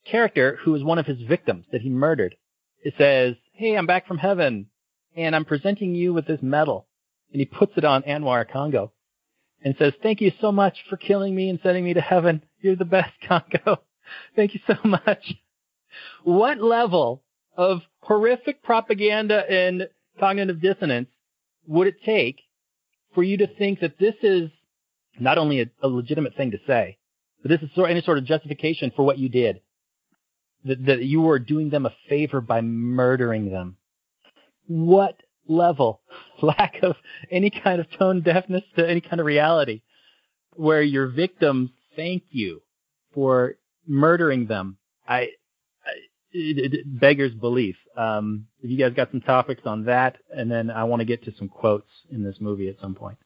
character who is one of his victims that he murdered, it says, Hey, I'm back from heaven and I'm presenting you with this medal. And he puts it on Anwar Congo and says, thank you so much for killing me and sending me to heaven. You're the best, Congo. Thank you so much. What level of horrific propaganda and cognitive dissonance would it take for you to think that this is not only a, a legitimate thing to say, but this is any sort of justification for what you did? That, that you were doing them a favor by murdering them. What level, lack of any kind of tone deafness to any kind of reality, where your victims thank you for murdering them? I it, it beggars belief. Um, if you guys got some topics on that, and then I want to get to some quotes in this movie at some point.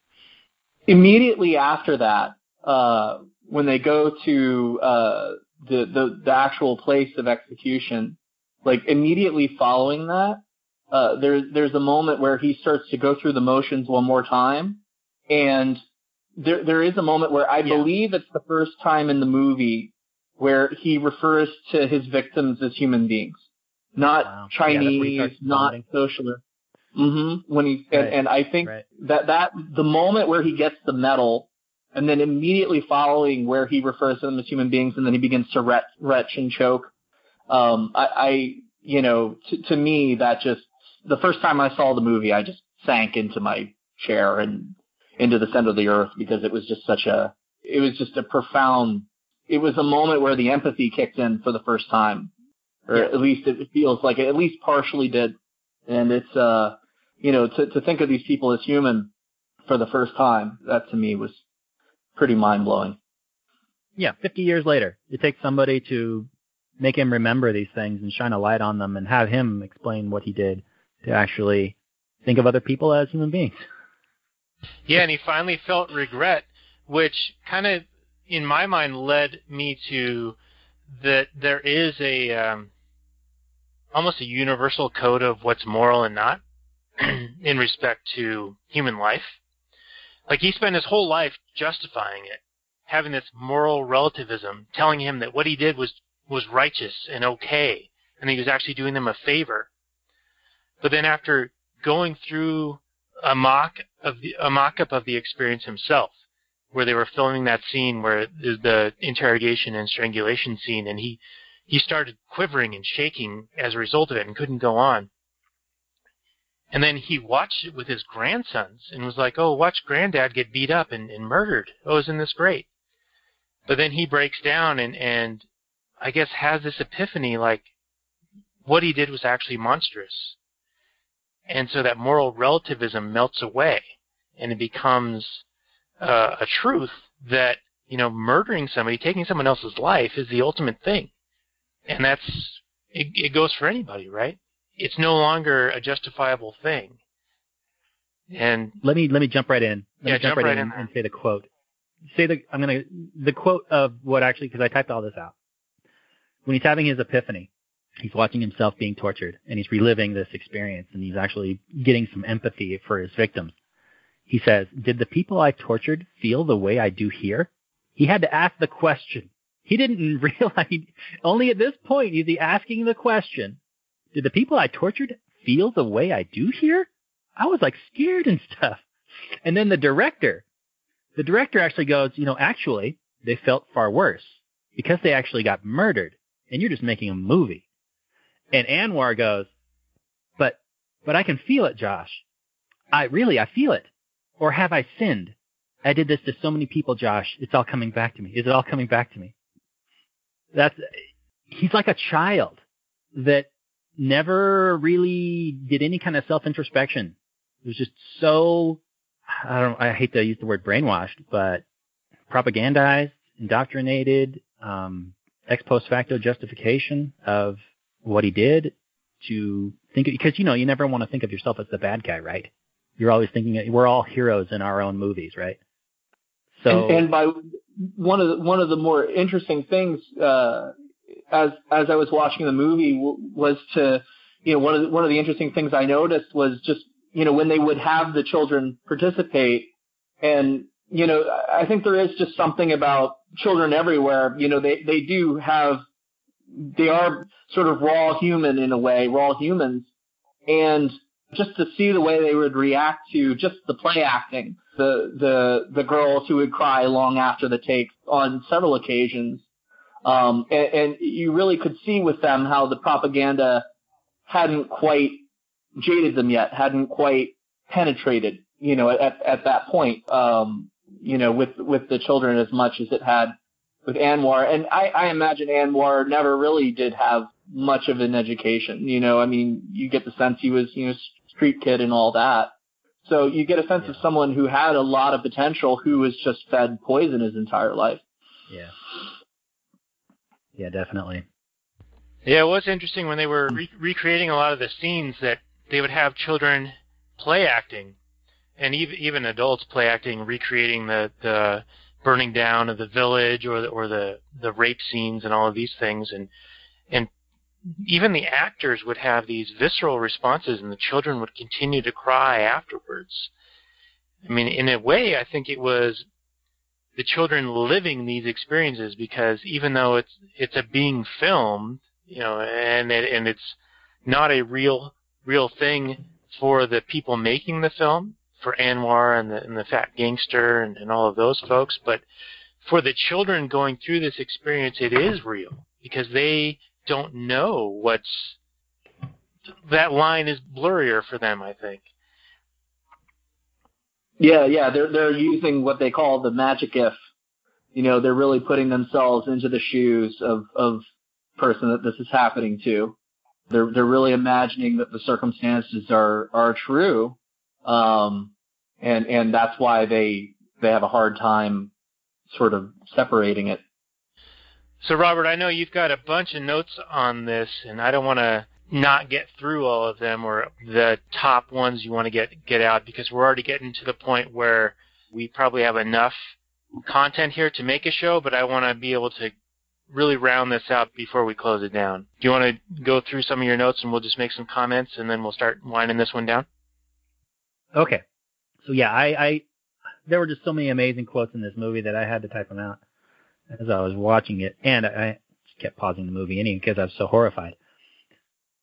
Immediately after that, uh, when they go to uh, the, the the actual place of execution, like immediately following that, uh, there's there's a moment where he starts to go through the motions one more time, and there there is a moment where I Yeah. believe it's the first time in the movie where he refers to his victims as human beings, not Wow. Yeah, that's where he Chinese, starts not socialist. hmm When he and, Right. and I think Right. that that the moment where he gets the medal, and then immediately following where he refers to them as human beings, and then he begins to retch, retch and choke. Um, I, I you know, to, to me that just the first time I saw the movie, I just sank into my chair and into the center of the earth because it was just such a, it was just a profound. It was a moment where the empathy kicked in for the first time, or Yeah. at least it feels like it at least partially did. And it's, uh, you know, to to think of these people as human for the first time, that to me was pretty mind blowing. Yeah, 50 years later, it takes somebody to make him remember these things and shine a light on them and have him explain what he did to actually think of other people as human beings. Yeah, and he finally felt regret, which kind of, in my mind, led me to that there is a um, almost a universal code of what's moral and not in respect to human life. Like he spent his whole life justifying it, having this moral relativism, telling him that what he did was was righteous and okay, and he was actually doing them a favor. But then after going through a mock of the, a mock-up of the experience himself, where they were filming that scene where the, interrogation and strangulation scene, and he he started quivering and shaking as a result of it and couldn't go on. And then he watched it with his grandsons and was like, "Oh, watch granddad get beat up and, and murdered. Oh, isn't this great?" But then he breaks down and and I guess has this epiphany like what he did was actually monstrous. And so that moral relativism melts away and it becomes uh, a truth that, you know, murdering somebody, taking someone else's life is the ultimate thing. And that's, it, it goes for anybody, right? It's no longer a justifiable thing. And Let me let me jump right in. Let Yeah, me jump, jump right, right in in and say the quote. Say the I'm gonna the quote of what actually because I typed all this out. When he's having his epiphany, he's watching himself being tortured and he's reliving this experience and he's actually getting some empathy for his victims. He says, "Did the people I tortured feel the way I do here?" He had to ask the question. He didn't realize only at this point is he asking the question, "Did the people I tortured feel the way I do here?" I was like scared and stuff. And then the director, the director actually goes, you know, actually, they felt far worse because they actually got murdered and you're just making a movie. And Anwar goes, but, but I can feel it, Josh. I really, I feel it. Or have I sinned? I did this to so many people, Josh. It's all coming back to me. Is it all coming back to me? That's, he's like a child that never really did any kind of self introspection. It was just so I don't I hate to use the word brainwashed, but propagandized indoctrinated, um, ex post facto justification of what he did to think because you know you never want to think of yourself as the bad guy, right? You're always thinking we're all heroes in our own movies, right? So and, and by one of the, one of the more interesting things uh, as as I was watching the movie w- was to you know one of the, one of the interesting things I noticed was just you know when they would have the children participate and you know I think there is just something about children everywhere you know they they do have they are sort of raw human in a way raw humans and just to see the way they would react to just the play acting the the the girls who would cry long after the take on several occasions um, and, and you really could see with them how the propaganda hadn't quite jaded them yet, hadn't quite penetrated, you know, at, at that point, um, you know, with, with the children as much as it had with Anwar. And I, I imagine Anwar never really did have much of an education, you know, I mean, you get the sense he was, you know, street kid and all that. So you get a sense Yeah. of someone who had a lot of potential who was just fed poison his entire life. yeah, yeah, definitely. Yeah, it was interesting when they were re- recreating a lot of the scenes that they would have children play acting, and even even adults play acting, recreating the the burning down of the village or the or the the rape scenes and all of these things, and and Mm-hmm. even the actors would have these visceral responses, and the children would continue to cry afterwards. I mean, in a way, I think it was the children living these experiences because even though it's it's a being filmed, you know, and it, and it's not a real real thing for the people making the film, for Anwar and the and the fat gangster and, and all of those folks, but for the children going through this experience, it is real because they don't know what's that line is blurrier for them. I think. Yeah, yeah, they're they're using what they call the magic if. You know, they're really putting themselves into the shoes of of person that this is happening to. They're they're really imagining that the circumstances are are true, um, and and that's why they they have a hard time sort of separating it. So, Robert, I know you've got a bunch of notes on this, and I don't want to not get through all of them or the top ones you want to get get out because we're already getting to the point where we probably have enough content here to make a show, but I want to be able to really round this out before we close it down. Do you want to go through some of your notes and we'll just make some comments and then we'll start winding this one down? Okay. So yeah, I, I there were just so many amazing quotes in this movie that I had to type them out as I was watching it, and I, kept pausing the movie anyway because I was so horrified.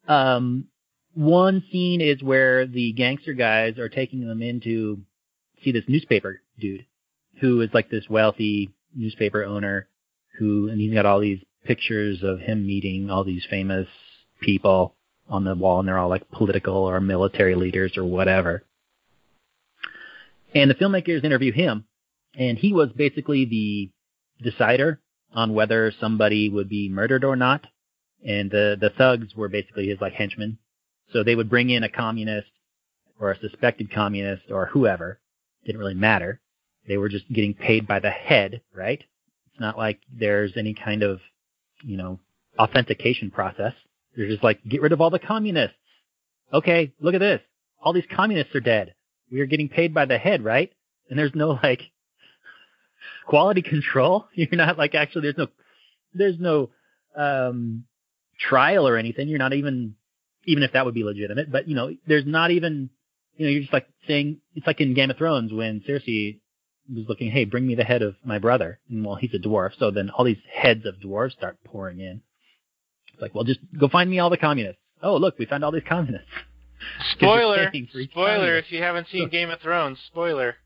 Um, one scene is where the gangster guys are taking them in to see this newspaper dude, who is like this wealthy newspaper owner, who and he's got all these pictures of him meeting all these famous people on the wall, and they're all like political or military leaders or whatever. And the filmmakers interview him, and he was basically the decider on whether somebody would be murdered or not. And the the thugs were basically his like henchmen. So they would bring in a communist or a suspected communist or whoever. Didn't really matter. They were just getting paid by the head, right? It's not like there's any kind of, you know, authentication process. They're just like, get rid of all the communists. Okay, look at this. All these communists are dead. We are getting paid by the head, right? And there's no like quality control. You're not like actually there's no there's no um trial or anything. You're not even even if that would be legitimate, but you know, there's not even you know, you're just like saying it's like in Game of Thrones when Cersei was looking, hey, bring me the head of my brother. And well, he's a dwarf, so then all these heads of dwarves start pouring in. It's like, well, just go find me all the communists. Oh, look, we found all these communists. Spoiler! paying for each Spoiler! communist. If you haven't seen Game of Thrones, spoiler.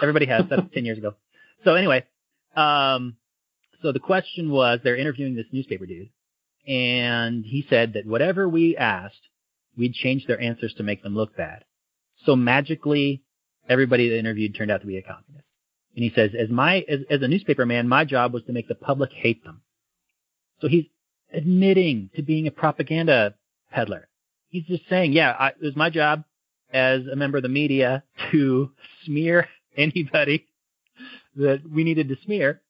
Everybody has. That's 10 years ago. So anyway, um, so the question was, they're interviewing this newspaper dude, and he said that whatever we asked, we'd change their answers to make them look bad. So magically, everybody that interviewed turned out to be a communist. And he says, as my, as, as a newspaper man, my job was to make the public hate them. So he's admitting to being a propaganda peddler. He's just saying, yeah, I, it was my job as a member of the media to smear anybody that we needed to smear.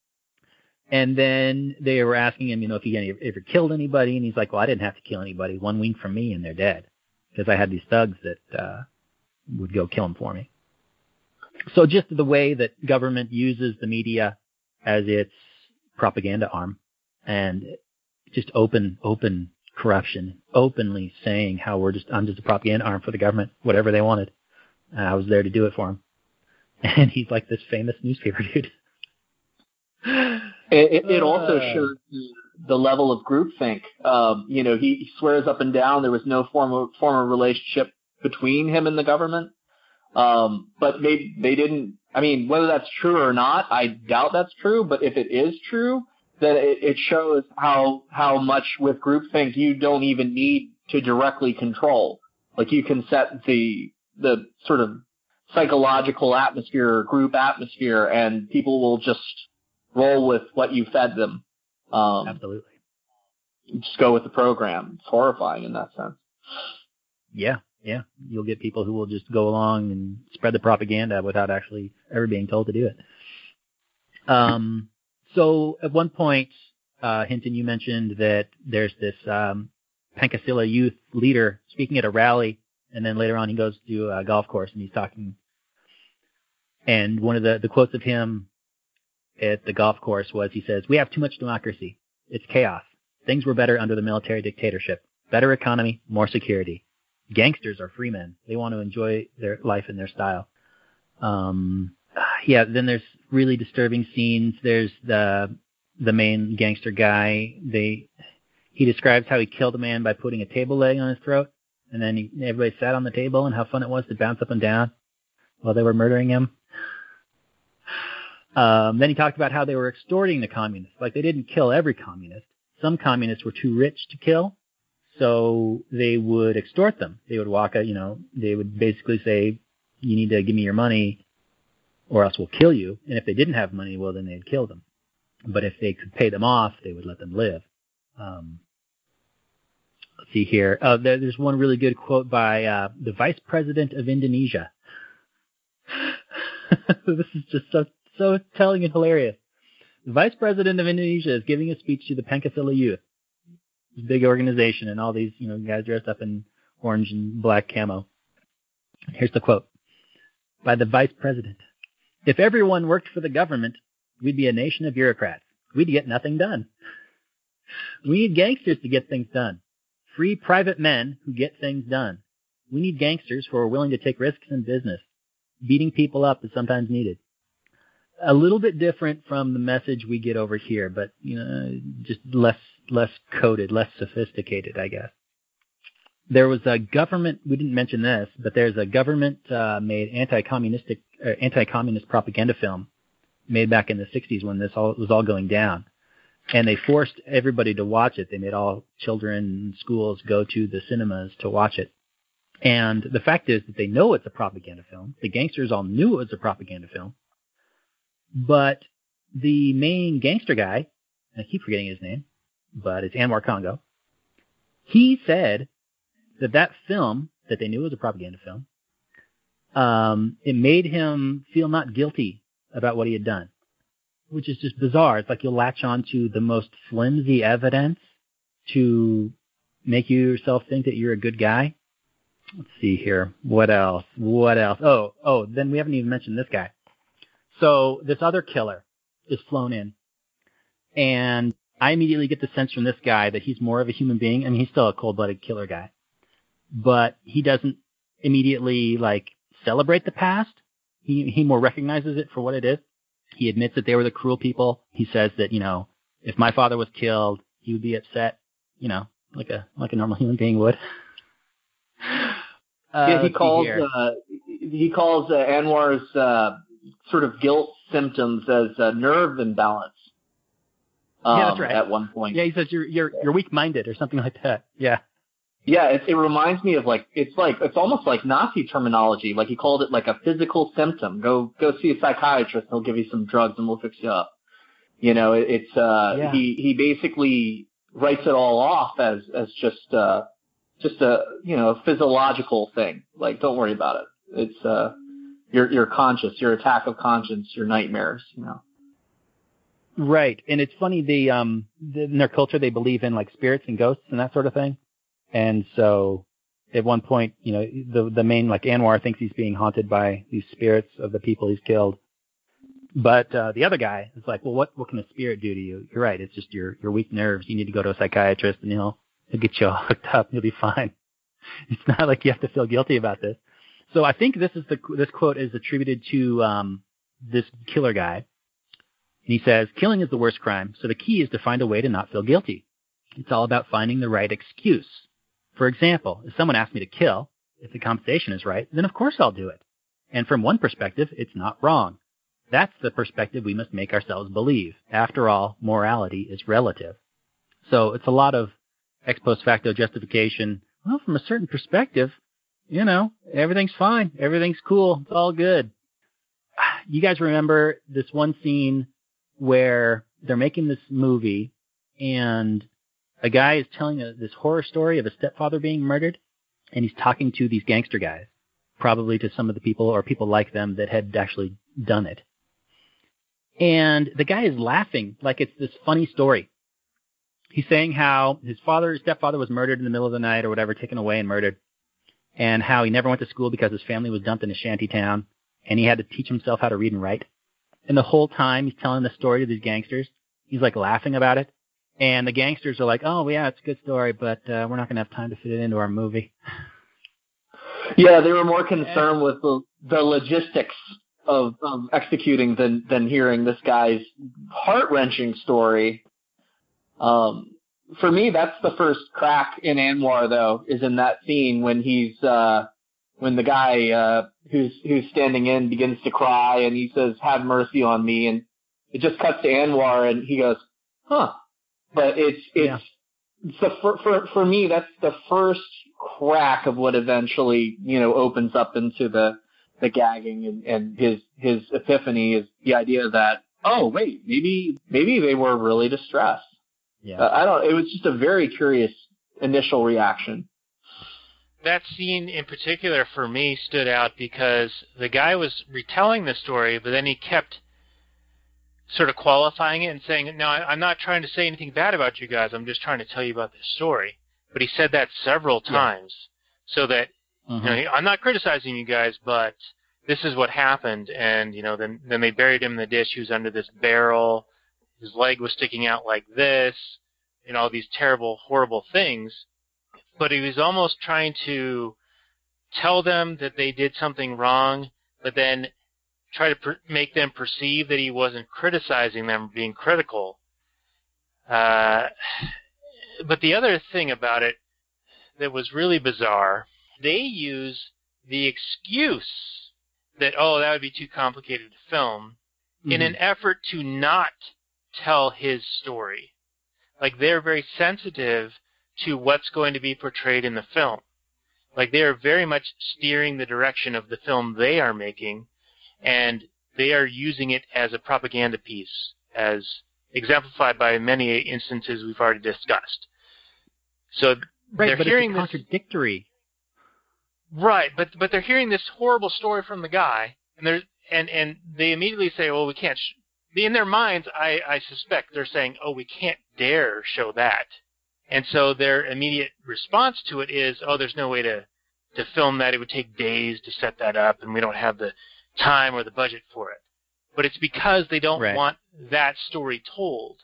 And then they were asking him, you know, if he any, ever killed anybody, and he's like, "Well, I didn't have to kill anybody. One wing from me, and they're dead, because I had these thugs that uh, would go kill them for me." So just the way that government uses the media as its propaganda arm, and just open, open corruption, openly saying how we're just I'm just a propaganda arm for the government, whatever they wanted. I was there to do it for him, and he's like this famous newspaper dude. It, it, it also Uh. shows the- level of groupthink. Um, you know, he swears up and down there was no formal formal relationship between him and the government. Um, but they they didn't. I mean, whether that's true or not, I doubt that's true. But if it is true, then it, it shows how how much with groupthink you don't even need to directly control. Like you can set the the sort of psychological atmosphere, or group atmosphere, and people will just roll with what you fed them. Um, Absolutely. just go with the program. It's horrifying in that sense. Yeah, yeah. You'll get people who will just go along and spread the propaganda without actually ever being told to do it. Um, so at one point, uh, Hinton, you mentioned that there's this um, Pancasila youth leader speaking at a rally, and then later on he goes to a golf course and he's talking. And one of the, the quotes of him at the golf course was he says, We have too much democracy. It's chaos. Things were better under the military dictatorship. Better economy, more security gangsters are free men. They want to enjoy their life in their style. Um, yeah, then there's really disturbing scenes. There's the the main gangster guy. They he describes how he killed a man by putting a table leg on his throat, and then he, everybody sat on the table and how fun it was to bounce up and down while they were murdering him. Um, then he talked about how they were extorting the communists. Like they didn't kill every communist. Some communists were too rich to kill, so they would extort them. They would walk a, you know, they would basically say, you need to give me your money or else we'll kill you. And if they didn't have money, well, then they'd kill them. But if they could pay them off, they would let them live. Um, let's see here. Uh, there, there's one really good quote by uh, the vice president of Indonesia. this is just so so telling and hilarious. The vice president of Indonesia is giving a speech to the Pancasila youth big organization and all these, you know, guys dressed up in orange and black camo. Here's the quote by the vice president. If everyone worked for the government, we'd be a nation of bureaucrats. We'd get nothing done. We need gangsters to get things done. Free private men who get things done. We need gangsters who are willing to take risks in business. Beating people up is sometimes needed. A little bit different from the message we get over here, but you know, just less less coded, less sophisticated, I guess. There was a government. We didn't mention this, but there's a government uh, made anti-communistic, uh, anti-communist propaganda film made back in the 60s when this all was all going down, and they forced everybody to watch it. They made all children and schools go to the cinemas to watch it. And the fact is that they know it's a propaganda film. The gangsters all knew it was a propaganda film. But the main gangster guy, I keep forgetting his name, but it's Anwar Congo. He said that that film that they knew was a propaganda film, um, it made him feel not guilty about what he had done, which is just bizarre. It's like you'll latch on to the most flimsy evidence to make you yourself think that you're a good guy. Let's see here. What else? What else? Oh, oh, then we haven't even mentioned this guy. So this other killer is flown in and I immediately get the sense from this guy that he's more of a human being. I mean, he's still a cold-blooded killer guy, but he doesn't immediately like celebrate the past. He he more recognizes it for what it is. He admits that they were the cruel people. He says that you know if my father was killed, he would be upset. You know, like a like a normal human being would. Uh, yeah, he calls uh, he calls uh, Anwar's uh, sort of guilt symptoms as uh, nerve imbalance. Um, Yeah, that's right. At one point. yeah, he says you're you're you're weak-minded or something like that. Yeah. Yeah, it, it reminds me of like it's like it's almost like Nazi terminology. Like he called it like a physical symptom. Go go see a psychiatrist. He'll give you some drugs and we'll fix you up. You know, it, it's uh Yeah. he he basically writes it all off as as just uh just a you know a physiological thing. Like don't worry about it. It's uh your your conscience, your attack of conscience, your nightmares. You know. Right, and it's funny. They um in their culture they believe in like spirits and ghosts and that sort of thing, and so at one point, you know, the the main like Anwar thinks he's being haunted by these spirits of the people he's killed, but uh, the other guy is like, well, what what can a spirit do to you? You're right, it's just your your weak nerves. You need to go to a psychiatrist, and he'll he'll get you all hooked up. You'll be fine. It's not like you have to feel guilty about this. So I think this is the this quote is attributed to um, this killer guy. And he says, killing is the worst crime, so the key is to find a way to not feel guilty. It's all about finding the right excuse. For example, if someone asks me to kill, if the compensation is right, then of course I'll do it. And from one perspective, it's not wrong. That's the perspective we must make ourselves believe. After all, morality is relative. So it's a lot of ex post facto justification. Well, from a certain perspective, you know, everything's fine. Everything's cool. It's all good. You guys remember this one scene where they're making this movie and a guy is telling a, this horror story of a stepfather being murdered and he's talking to these gangster guys, probably to some of the people or people like them that had actually done it. And the guy is laughing like it's this funny story. He's saying how his father, his stepfather was murdered in the middle of the night or whatever, taken away and murdered, and how he never went to school because his family was dumped in a shanty town and he had to teach himself how to read and write. And the whole time he's telling the story to these gangsters, he's like laughing about it. And the gangsters are like, "Oh yeah, it's a good story, but uh, we're not gonna have time to fit it into our movie." Yeah, they were more concerned with the the logistics of, of executing than than hearing this guy's heart wrenching story. Um, for me, that's the first crack in Anwar though, is in that scene when he's uh when the guy uh who's who's standing in begins to cry and he says, "Have mercy on me," and it just cuts to Anwar and he goes, "Huh." But it's it's it's the for for for me that's the first crack of what eventually you know opens up into the the gagging and, and his his epiphany is the idea that oh wait maybe maybe they were really distressed. Yeah. Uh, I don't. It was just a very curious initial reaction. that scene in particular for me stood out because the guy was retelling the story, but then he kept sort of qualifying it and saying, "No, I- I'm not trying to say anything bad about you guys. I'm just trying to tell you about this story." But he said that several Yeah. times, so that Mhm. you know, he- I'm not criticizing you guys, but this is what happened. And you know, then then they buried him in the ditch. He was under this barrel. His leg was sticking out like this. and all these terrible, horrible things. But he was almost trying to tell them that they did something wrong, but then try to per- make them perceive that he wasn't criticizing them, being critical. Uh, but the other thing about it that was really bizarre, they use the excuse that, oh, that would be too complicated to film in an effort to not tell his story. Like they're very sensitive to what's going to be portrayed in the film. Like they are very much steering the direction of the film they are making, and they are using it as a propaganda piece, as exemplified by many instances we've already discussed. So right, they're but hearing it's this contradictory. Right, but but they're hearing this horrible story from the guy, and they're and and they immediately say, "Well, we can't." Sh-. In their minds, I I suspect they're saying, "Oh, we can't dare show that," and so their immediate response to it is, "Oh, there's no way to to film that. It would take days to set that up, and we don't have the time or the budget for it." But it's because they don't Right. want that story told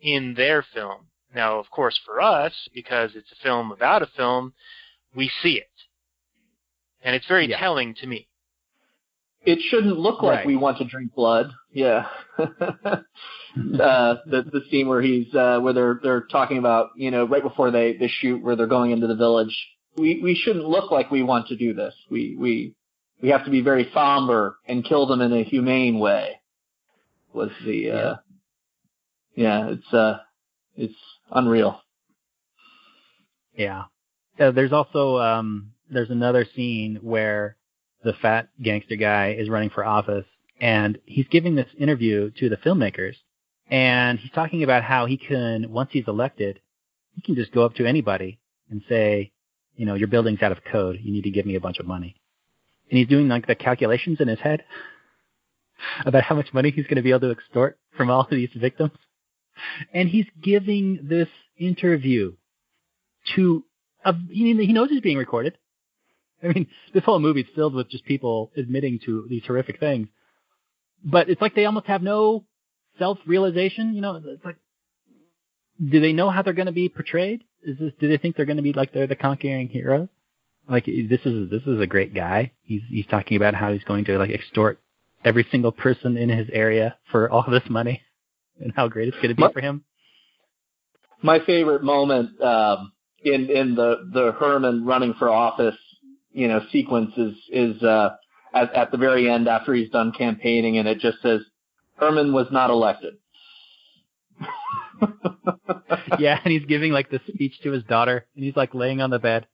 in their film. Now, of course, for us, because it's a film about a film, we see it and it's very Yeah. telling to me. It shouldn't look like Right. we want to drink blood. Yeah. uh, the the scene where he's uh, where they're they're talking about you know right before they they shoot where they're going into the village. We we shouldn't look like we want to do this. We we we have to be very somber and kill them in a humane way. Was the uh, yeah, it's uh it's unreal. Yeah. Uh, there's also um there's another scene where the fat gangster guy is running for office and he's giving this interview to the filmmakers and he's talking about how he can once he's elected he can just go up to anybody and say, you know, your building's out of code. You need to give me a bunch of money. And he's doing like the calculations in his head. about how much money he's going to be able to extort from all of these victims. And he's giving this interview to, a, he he knows he's being recorded. I mean, this whole movie's filled with just people admitting to these horrific things. But it's like they almost have no self-realization. You know, it's like, do they know how they're going to be portrayed? Is this, do they think they're going to be like they're the conquering hero? Like this is this is a great guy. He's he's talking about how he's going to like extort every single person in his area for all this money, and how great it's going to be My- for him. My favorite moment um, in in the the Herman running for office, you know, sequence is is uh, at at the very end after he's done campaigning, and it just says Herman was not elected. yeah, and he's giving like the speech to his daughter, and he's like laying on the bed.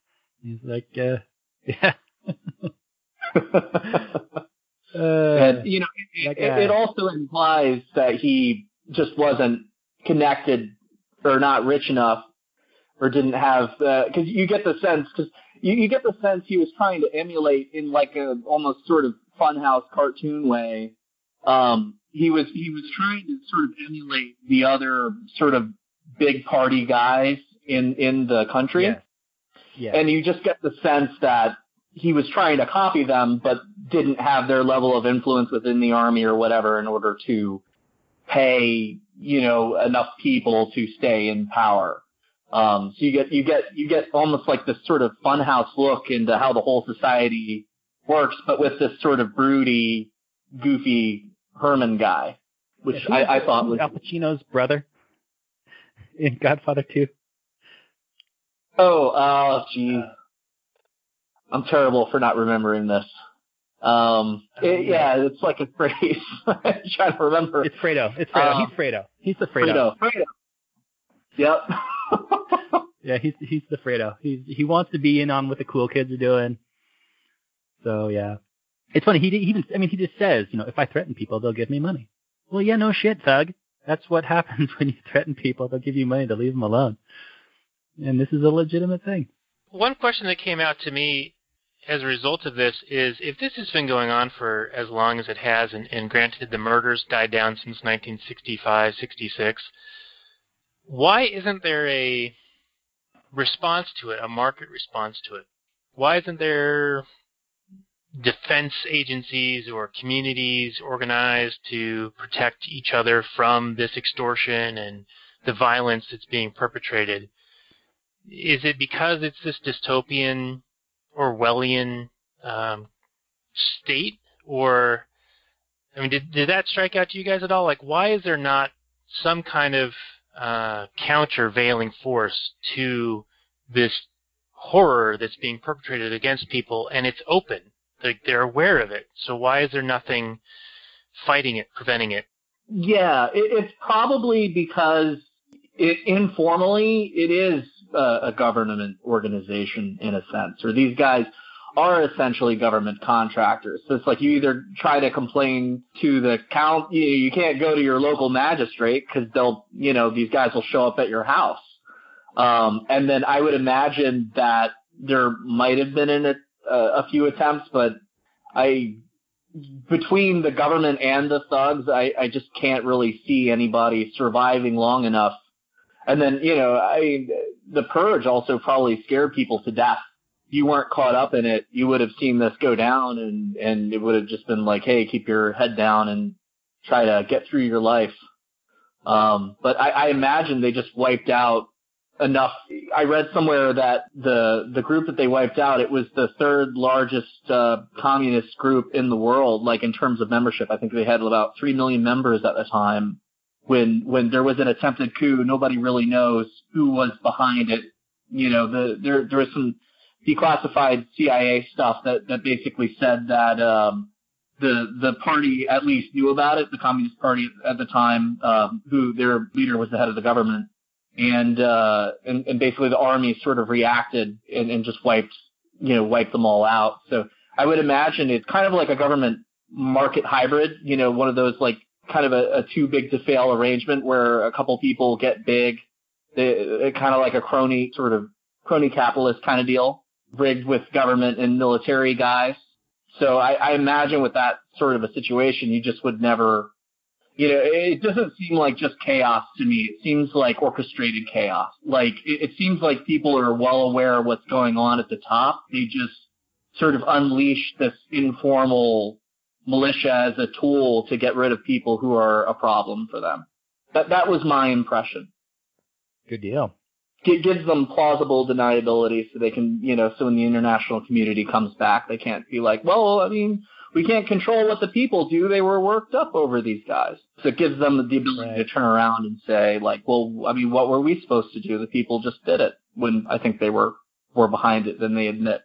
He's like, uh, yeah. uh, and you know, it, it, it also implies that he just wasn't connected or not rich enough or didn't have because you get the sense because you, you get the sense he was trying to emulate in like a almost sort of funhouse cartoon way. Um, he was he was trying to sort of emulate the other sort of big party guys in in the country. yeah. Yeah. And you just get the sense that he was trying to copy them, but didn't have their level of influence within the army or whatever in order to pay, you know, enough people to stay in power. Um, so you get, you get, you get almost like this sort of funhouse look into how the whole society works, but with this sort of broody, goofy Herman guy, which Yeah, I, I thought was, Al Pacino's brother in Godfather 2. oh, oh, geez. I'm terrible for not remembering this. Um, it, yeah, it's like a phrase. I'm trying to remember. It's Fredo. It's Fredo. Um, he's Fredo. He's the Fredo. Fredo. Fredo. Yep. Yeah, he's he's the Fredo. He's he wants to be in on what the cool kids are doing. So yeah, it's funny. He he even I mean he just says you know if I threaten people they'll give me money. Well yeah no shit thug. That's what happens when you threaten people. They'll give you money to leave them alone. And this is a legitimate thing. One question that came out to me as a result of this is if this has been going on for as long as it has, and, and granted the murders died down since 1965, 66, why isn't there a response to it, a market response to it? Why isn't there defense agencies or communities organized to protect each other from this extortion and the violence that's being perpetrated? Is it because it's this dystopian Orwellian um, state, or I mean, did did that strike out to you guys at all? Like, why is there not some kind of uh, countervailing force to this horror that's being perpetrated against people, and it's open? Like they're aware of it. So why is there nothing fighting it, preventing it? Yeah, it, it's probably because it informally it is a, a government organization in a sense, or these guys are essentially government contractors. So it's like you either try to complain to the count, you, you can't go to your local magistrate because they'll, you know, these guys will show up at your house. Um, and then I would imagine that there might have been in uh, a few attempts, but I between the government and the thugs, I, I just can't really see anybody surviving long enough. And then, you know, I the purge also probably scared people to death. You weren't caught up in it, you would have seen this go down and and it would have just been like, hey, keep your head down and try to get through your life. Um, but I, I imagine they just wiped out enough. I read somewhere that the the group that they wiped out, it was the third largest uh, communist group in the world, like in terms of membership. I think they had about three million members at the time. When when there was an attempted coup, nobody really knows who was behind it. You know, the there there was some declassified CIA stuff that that basically said that um, the the party at least knew about it. The Communist Party at the time, um, who their leader was the head of the government. And uh and, and basically the army sort of reacted and, and just wiped you know wiped them all out. So i would imagine it's kind of like a government market hybrid you know one of those like kind of a, a too big to fail arrangement where a couple people get big. They, kind of like a crony sort of crony capitalist kind of deal rigged with government and military guys So I, I imagine with that sort of a situation, you just would never, you know, it doesn't seem like just chaos to me. It seems like orchestrated chaos. Like it, it seems like people are well aware of what's going on at the top. They just sort of unleash this informal militia as a tool to get rid of people who are a problem for them. That that was my impression. Good deal. It gives them plausible deniability so they can, you know, so when the international community comes back, they can't be like, well, I mean, we can't control what the people do. They were worked up over these guys. So it gives them the ability Right. to turn around and say, like, well, I mean, what were we supposed to do? The people just did it when I think they were, were behind it than they admit.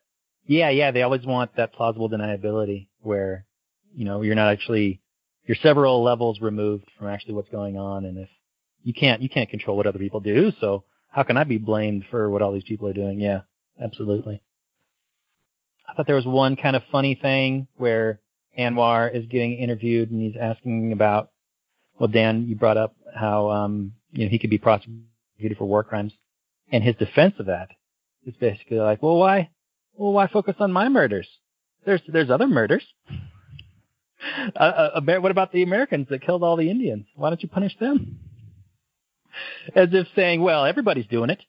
Yeah, yeah, they always want that plausible deniability where, you know, you're not actually, you're several levels removed from actually what's going on and if you can't, you can't control what other people do, so how can I be blamed for what all these people are doing? Yeah, absolutely. I thought there was one kind of funny thing where Anwar is getting interviewed and he's asking about, well, Dan, you brought up how, um, you know, he could be prosecuted for war crimes. And his defense of that is basically like, well, why, well, why focus on my murders? There's there's other murders. Uh, uh, what about the Americans that killed all the Indians? Why don't you punish them? As if saying, well, everybody's doing it.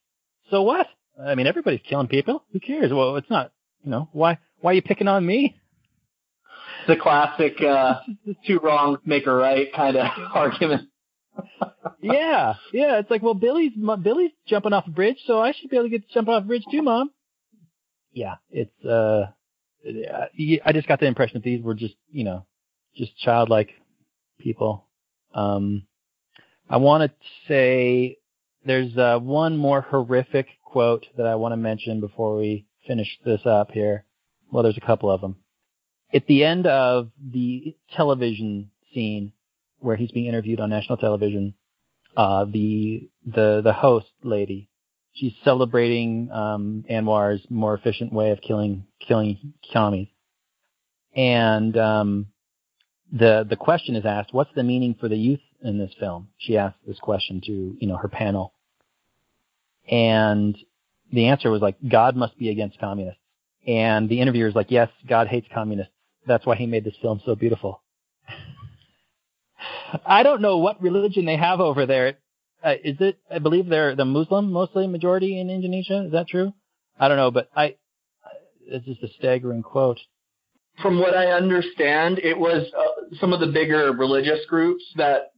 So what? I mean, everybody's killing people. Who cares? Well, it's not. You know, why why are you picking on me? The classic, uh, two wrongs make a right kind of argument. yeah, yeah. It's like, well, Billy's Billy's jumping off a bridge, so I should be able to get to jump off a bridge too, mom. Yeah, it's. uh I just got the impression that these were just, you know, just childlike people. Um, I want to say there's uh, one more horrific quote that I want to mention before we finish this up here. Well, there's a couple of them. At the end of the television scene where he's being interviewed on national television, uh, the the the host lady, she's celebrating um, Anwar's more efficient way of killing killing commies, and um, the the question is asked, "What's the meaning for the youth in this film?" She asked this question to you know her panel, and the answer was like, "God must be against communists." And the interviewer is like, "Yes, God hates communists. That's why He made this film so beautiful." I don't know what religion they have over there. Uh, is it? I believe they're the Muslim mostly majority in Indonesia. Is that true? I don't know, but I. It's just a staggering quote. From what I understand, it was uh, some of the bigger religious groups that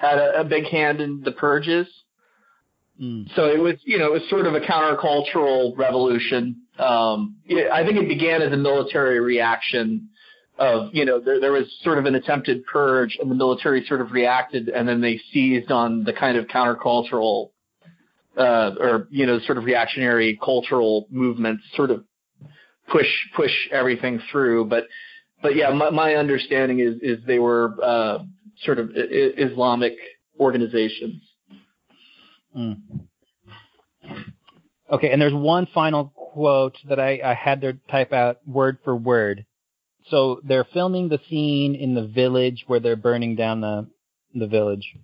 had a, a big hand in the purges. Mm. So it was, you know, it was sort of a countercultural revolution. Um, I think it began as a military reaction of, you know, there, there was sort of an attempted purge and the military sort of reacted and then they seized on the kind of countercultural, uh, or, you know, sort of reactionary cultural movements sort of push, push everything through. But, but yeah, my, my understanding is, is they were, uh, sort of Islamic organizations. Mm. Okay, and there's one final quote that I, I had to type out word for word. So they're filming the scene in the village where they're burning down the the village,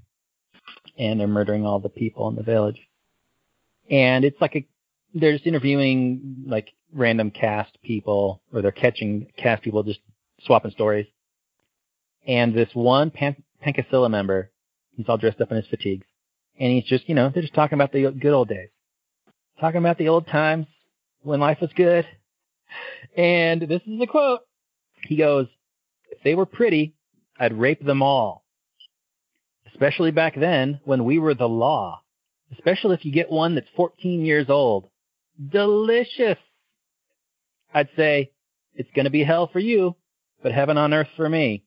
and they're murdering all the people in the village. And it's like a they're just interviewing like random cast people, or they're catching cast people just swapping stories. And this one Pan- Pancasila member, he's all dressed up in his fatigues and he's just, you know, they're just talking about the good old days, talking about the old times when life was good. And this is a quote. He goes, "If they were pretty, I'd rape them all. Especially back then when we were the law. Especially if you get one that's 14 years old. Delicious. I'd say it's to be hell for you, but heaven on earth for me."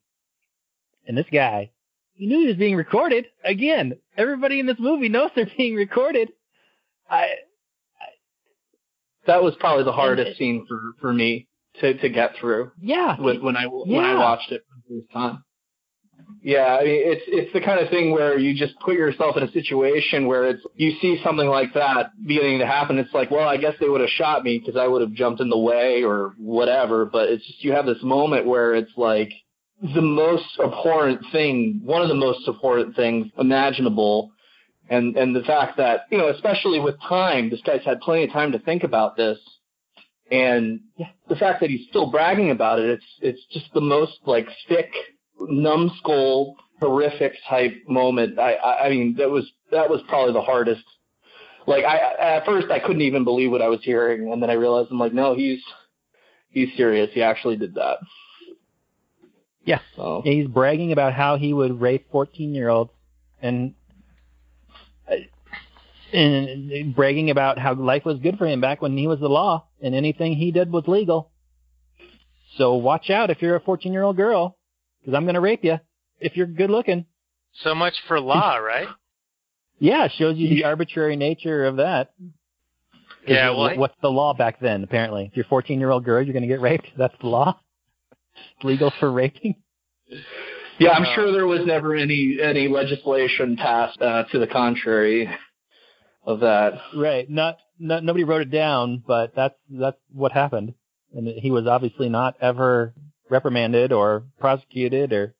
And this guy, he knew he was being recorded. Again, everybody in this movie knows they're being recorded. I, that was probably the hardest it- scene for for me to to get through yeah, when when I when I watched it for the first time. Yeah, I mean it's it's the kind of thing where you just put yourself in a situation where it's you see something like that beginning to happen. It's like, well, I guess they would have shot me because I would have jumped in the way or whatever. But it's just you have this moment where it's like the most abhorrent thing, one of the most abhorrent things imaginable. And and the fact that you know, especially with time, this guy's had plenty of time to think about this, And the fact that he's still bragging about it, it's it's just the most like sick, numbskull, horrific type moment. I, I I mean that was that was probably the hardest. Like I at first I couldn't even believe what I was hearing, and then I realized I'm like, no, he's he's serious. He actually did that. Yeah. So he's bragging about how he would rape 14 year olds and uh, and bragging about how life was good for him back when he was the law and anything he did was legal. So watch out if you're a 14 year old girl because I'm going to rape you if you're good looking. So much for law, right? Yeah, it shows you the arbitrary nature of that. Yeah, well, what's the law back then? Apparently, if you're a 14 year old girl, you're going to get raped. That's the law. Legal for raping. yeah, I'm sure there was never any any legislation passed uh, to the contrary of that. Right. Not, not nobody wrote it down, but that's that's what happened. And he was obviously not ever reprimanded or prosecuted or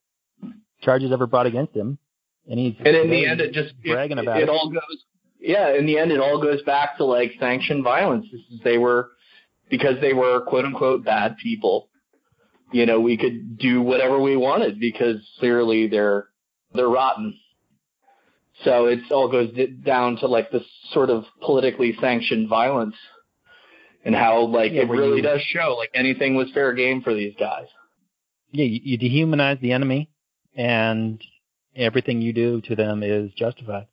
charges ever brought against him. And he's And in the end, it just it, bragging about it, it. all goes. Yeah, in the end, it all goes back to like sanctioned violence. This is, they were because they were quote unquote bad people. You know, we could do whatever we wanted because clearly they're they're rotten. So it all goes d- down to like this sort of politically sanctioned violence, and how like Yeah, it really you- does show like anything was fair game for these guys. yeah, you, you dehumanize the enemy, and everything you do to them is justified.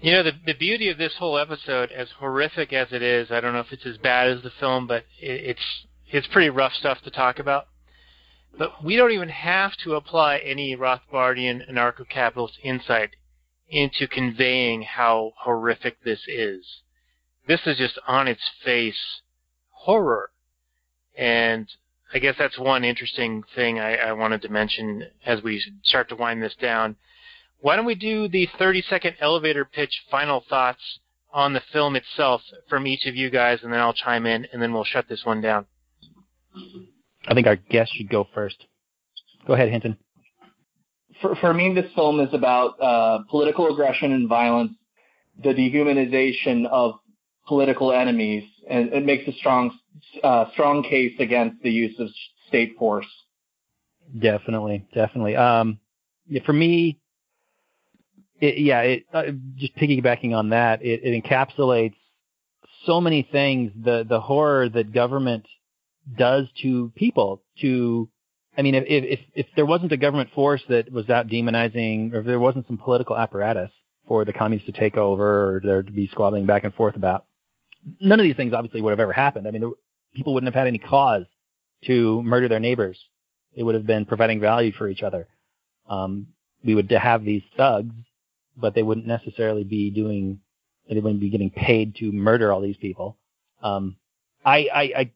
You know, the the beauty of this whole episode, as horrific as it is, I don't know if it's as bad as the film, but it, it's it's pretty rough stuff to talk about. But we don't even have to apply any Rothbardian anarcho-capitalist insight into conveying how horrific this is. This is just on its face horror. And I guess that's one interesting thing I, I wanted to mention as we start to wind this down. Why don't we do the 30 second elevator pitch final thoughts on the film itself from each of you guys, and then I'll chime in, and then we'll shut this one down. I think our guest should go first. Go ahead, Hinton. for for me, this film is about uh, political aggression and violence, the dehumanization of political enemies, and it makes a strong uh, strong case against the use of state force. Definitely, definitely. Um, yeah, for me, it, yeah, it, uh, just piggybacking on that, it, it encapsulates so many things. The the horror that government does to people. To, I mean, if if if there wasn't a government force that was out demonizing, or if there wasn't some political apparatus for the communists to take over, or there to be squabbling back and forth about, none of these things obviously would have ever happened. I mean, there, people wouldn't have had any cause to murder their neighbors. It would have been providing value for each other. Um, we would have these thugs, but they wouldn't necessarily be doing. They wouldn't be getting paid to murder all these people. Um, I, I, I, I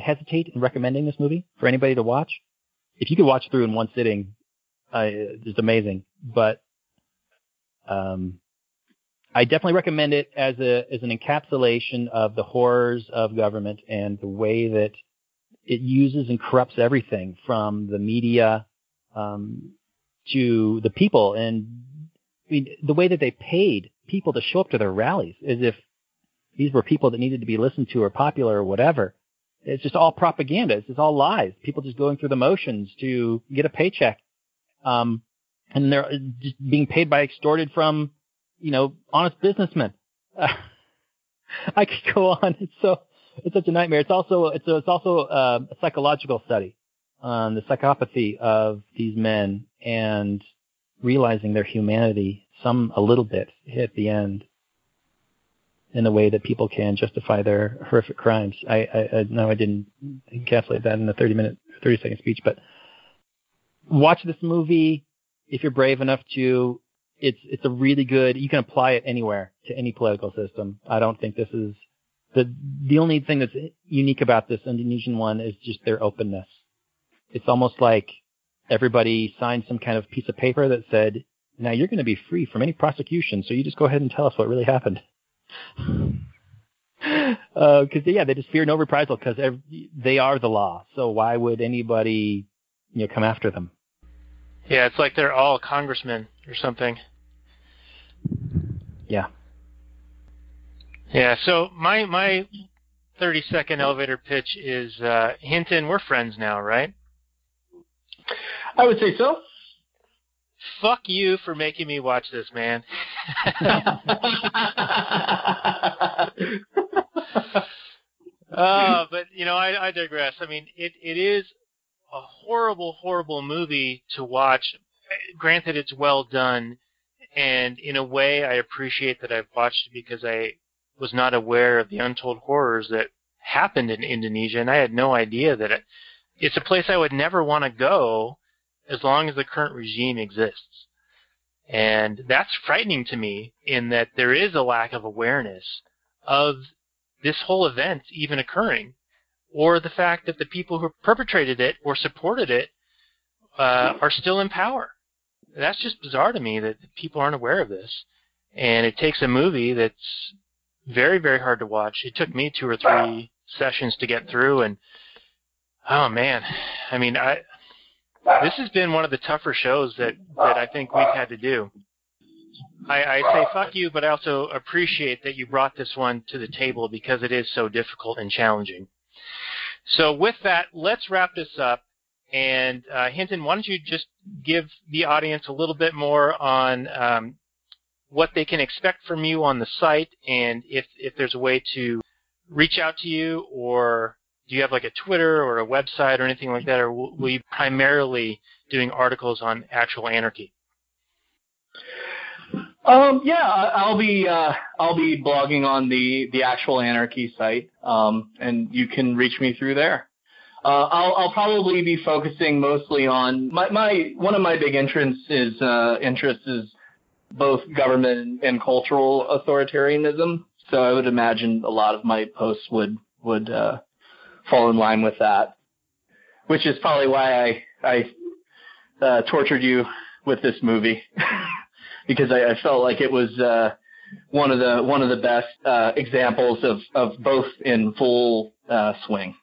hesitate in recommending this movie for anybody to watch. If you could watch through in one sitting, uh, it's amazing. But um, I definitely recommend it as a as an encapsulation of the horrors of government and the way that it uses and corrupts everything from the media um, to the people and I mean, the way that they paid people to show up to their rallies as if these were people that needed to be listened to or popular or whatever. It's just all propaganda. It's just all lies. People just going through the motions to get a paycheck. Um, and they're just being paid by extorted from, you know, honest businessmen. I could go on. It's so, it's such a nightmare. It's also, it's, a, it's also uh, a psychological study on the psychopathy of these men and realizing their humanity some a little bit at the end in a way that people can justify their horrific crimes. I, I, I know I didn't encapsulate that in a 30 minute, 30 second speech, but watch this movie if you're brave enough to. It's it's a really good. You can apply it anywhere to any political system. I don't think this is the the only thing that's unique about this Indonesian one is just their openness. It's almost like everybody signed some kind of piece of paper that said, "Now you're going to be free from any prosecution, so you just go ahead and tell us what really happened." Because uh, yeah, they just fear no reprisal because they are the law. So why would anybody, you know, come after them? Yeah, it's like they're all congressmen or something. Yeah. Yeah. So my my 30 second elevator pitch is uh, Hinton, we're friends now, right? I would say so. Fuck you for making me watch this, man. uh, but you know, I, I digress. I mean, it it is a horrible, horrible movie to watch. Granted, it's well done, and in a way, I appreciate that I've watched it because I was not aware of the untold horrors that happened in Indonesia, and I had no idea that it, it's a place I would never want to go as long as the current regime exists. And that's frightening to me in that there is a lack of awareness of this whole event even occurring, or the fact that the people who perpetrated it or supported it uh, are still in power. That's just bizarre to me that people aren't aware of this. And it takes a movie that's very, very hard to watch. It took me two or three sessions to get through, and oh man, I mean, I this has been one of the tougher shows that that I think we've had to do. I, I say fuck you, but I also appreciate that you brought this one to the table because it is so difficult and challenging. So with that, let's wrap this up. And uh, Hinton, why don't you just give the audience a little bit more on um, what they can expect from you on the site, and if if there's a way to reach out to you, or do you have like a Twitter or a website or anything like that, or will, you primarily doing articles on actual anarchy? Um, yeah, I'll be uh, I'll be blogging on the the actual anarchy site, um, and you can reach me through there. Uh, I'll I'll probably be focusing mostly on my my one of my big interests is uh, interests is both government and cultural authoritarianism. So I would imagine a lot of my posts would would uh, fall in line with that, which is probably why I I uh, tortured you with this movie because I, I felt like it was uh, one of the one of the best uh, examples of of both in full uh, swing.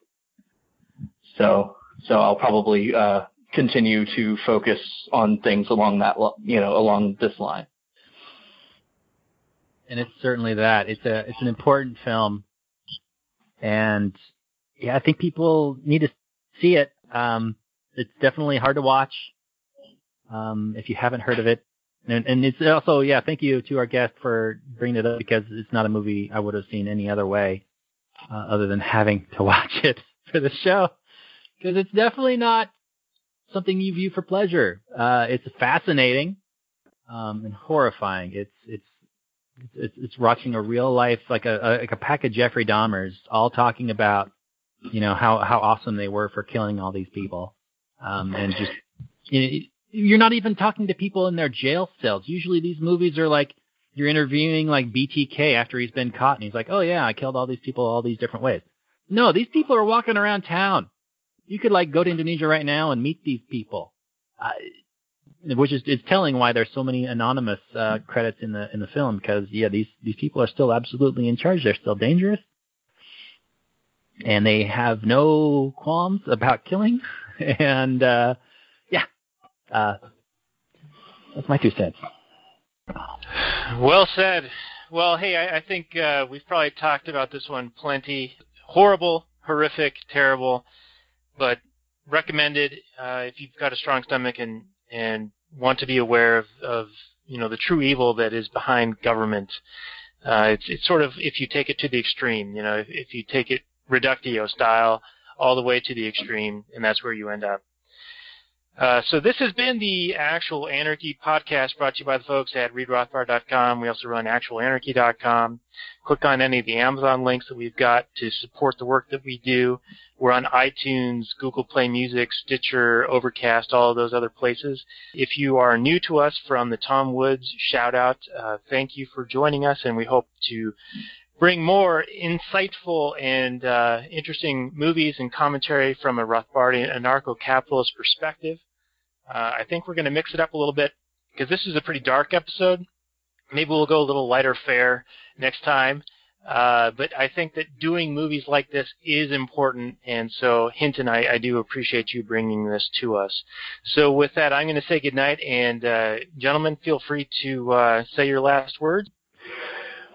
So so I'll probably uh, continue to focus on things along that you know along this line. and it's certainly that. It's a it's an important film, and yeah, I think people need to see it. Um, it's definitely hard to watch um, if you haven't heard of it, and, and it's also yeah. Thank you to our guest for bringing it up because it's not a movie I would have seen any other way, uh, other than having to watch it for the show, because it's definitely not something you view for pleasure. Uh, it's fascinating um, and horrifying. It's it's it's, it's watching a real life like a, a like a pack of Jeffrey Dahmers all talking about you know how how awesome they were for killing all these people, um, and just you know, you're not even talking to people in their jail cells. Usually these movies are like you're interviewing like BTK after he's been caught and he's like, oh yeah, I killed all these people all these different ways. No, these people are walking around town. You could like go to Indonesia right now and meet these people. Uh, which is, is telling why there's so many anonymous uh, credits in the in the film because yeah these these people are still absolutely in charge they're still dangerous and they have no qualms about killing and uh, yeah uh, that's my two cents Well said. Well, hey, I, I think uh, we've probably talked about this one plenty. Horrible, horrific, terrible, but recommended uh, if you've got a strong stomach and and want to be aware of, of you know the true evil that is behind government. Uh, it's it's sort of if you take it to the extreme, you know, if, if you take it reductio style all the way to the extreme, and that's where you end up. Uh, so this has been the Actual Anarchy podcast brought to you by the folks at readrothbard.com. We also run actualanarchy.com. Click on any of the Amazon links that we've got to support the work that we do. We're on iTunes, Google Play Music, Stitcher, Overcast, all of those other places. If you are new to us from the Tom Woods shout out, uh, thank you for joining us and we hope to bring more insightful and uh, interesting movies and commentary from a Rothbardian anarcho-capitalist perspective. Uh, I think we're going to mix it up a little bit because this is a pretty dark episode. Maybe we'll go a little lighter fare next time. Uh, but I think that doing movies like this is important, and so Hinton, I, I do appreciate you bringing this to us. So with that, I'm going to say goodnight, and uh, gentlemen, feel free to uh, say your last words.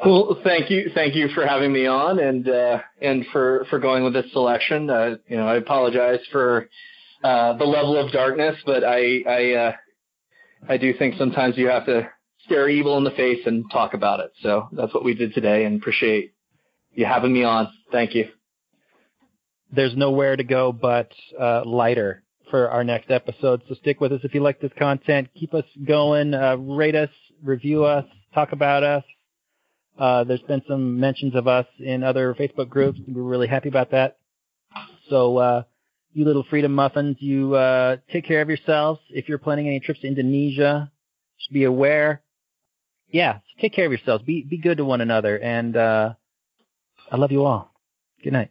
Well, thank you, thank you for having me on, and uh, and for for going with this selection. Uh, you know, I apologize for uh, the level of darkness, but I I uh, I do think sometimes you have to stare evil in the face and talk about it. So that's what we did today, and appreciate you having me on. Thank you. There's nowhere to go but uh, lighter for our next episode. So stick with us if you like this content. Keep us going. Uh, rate us, review us, talk about us. Uh, there's been some mentions of us in other Facebook groups. We're really happy about that. So, uh, you little freedom muffins, you uh, take care of yourselves. If you're planning any trips to Indonesia, just be aware. Yeah, take care of yourselves. Be be good to one another, and uh, I love you all. Good night.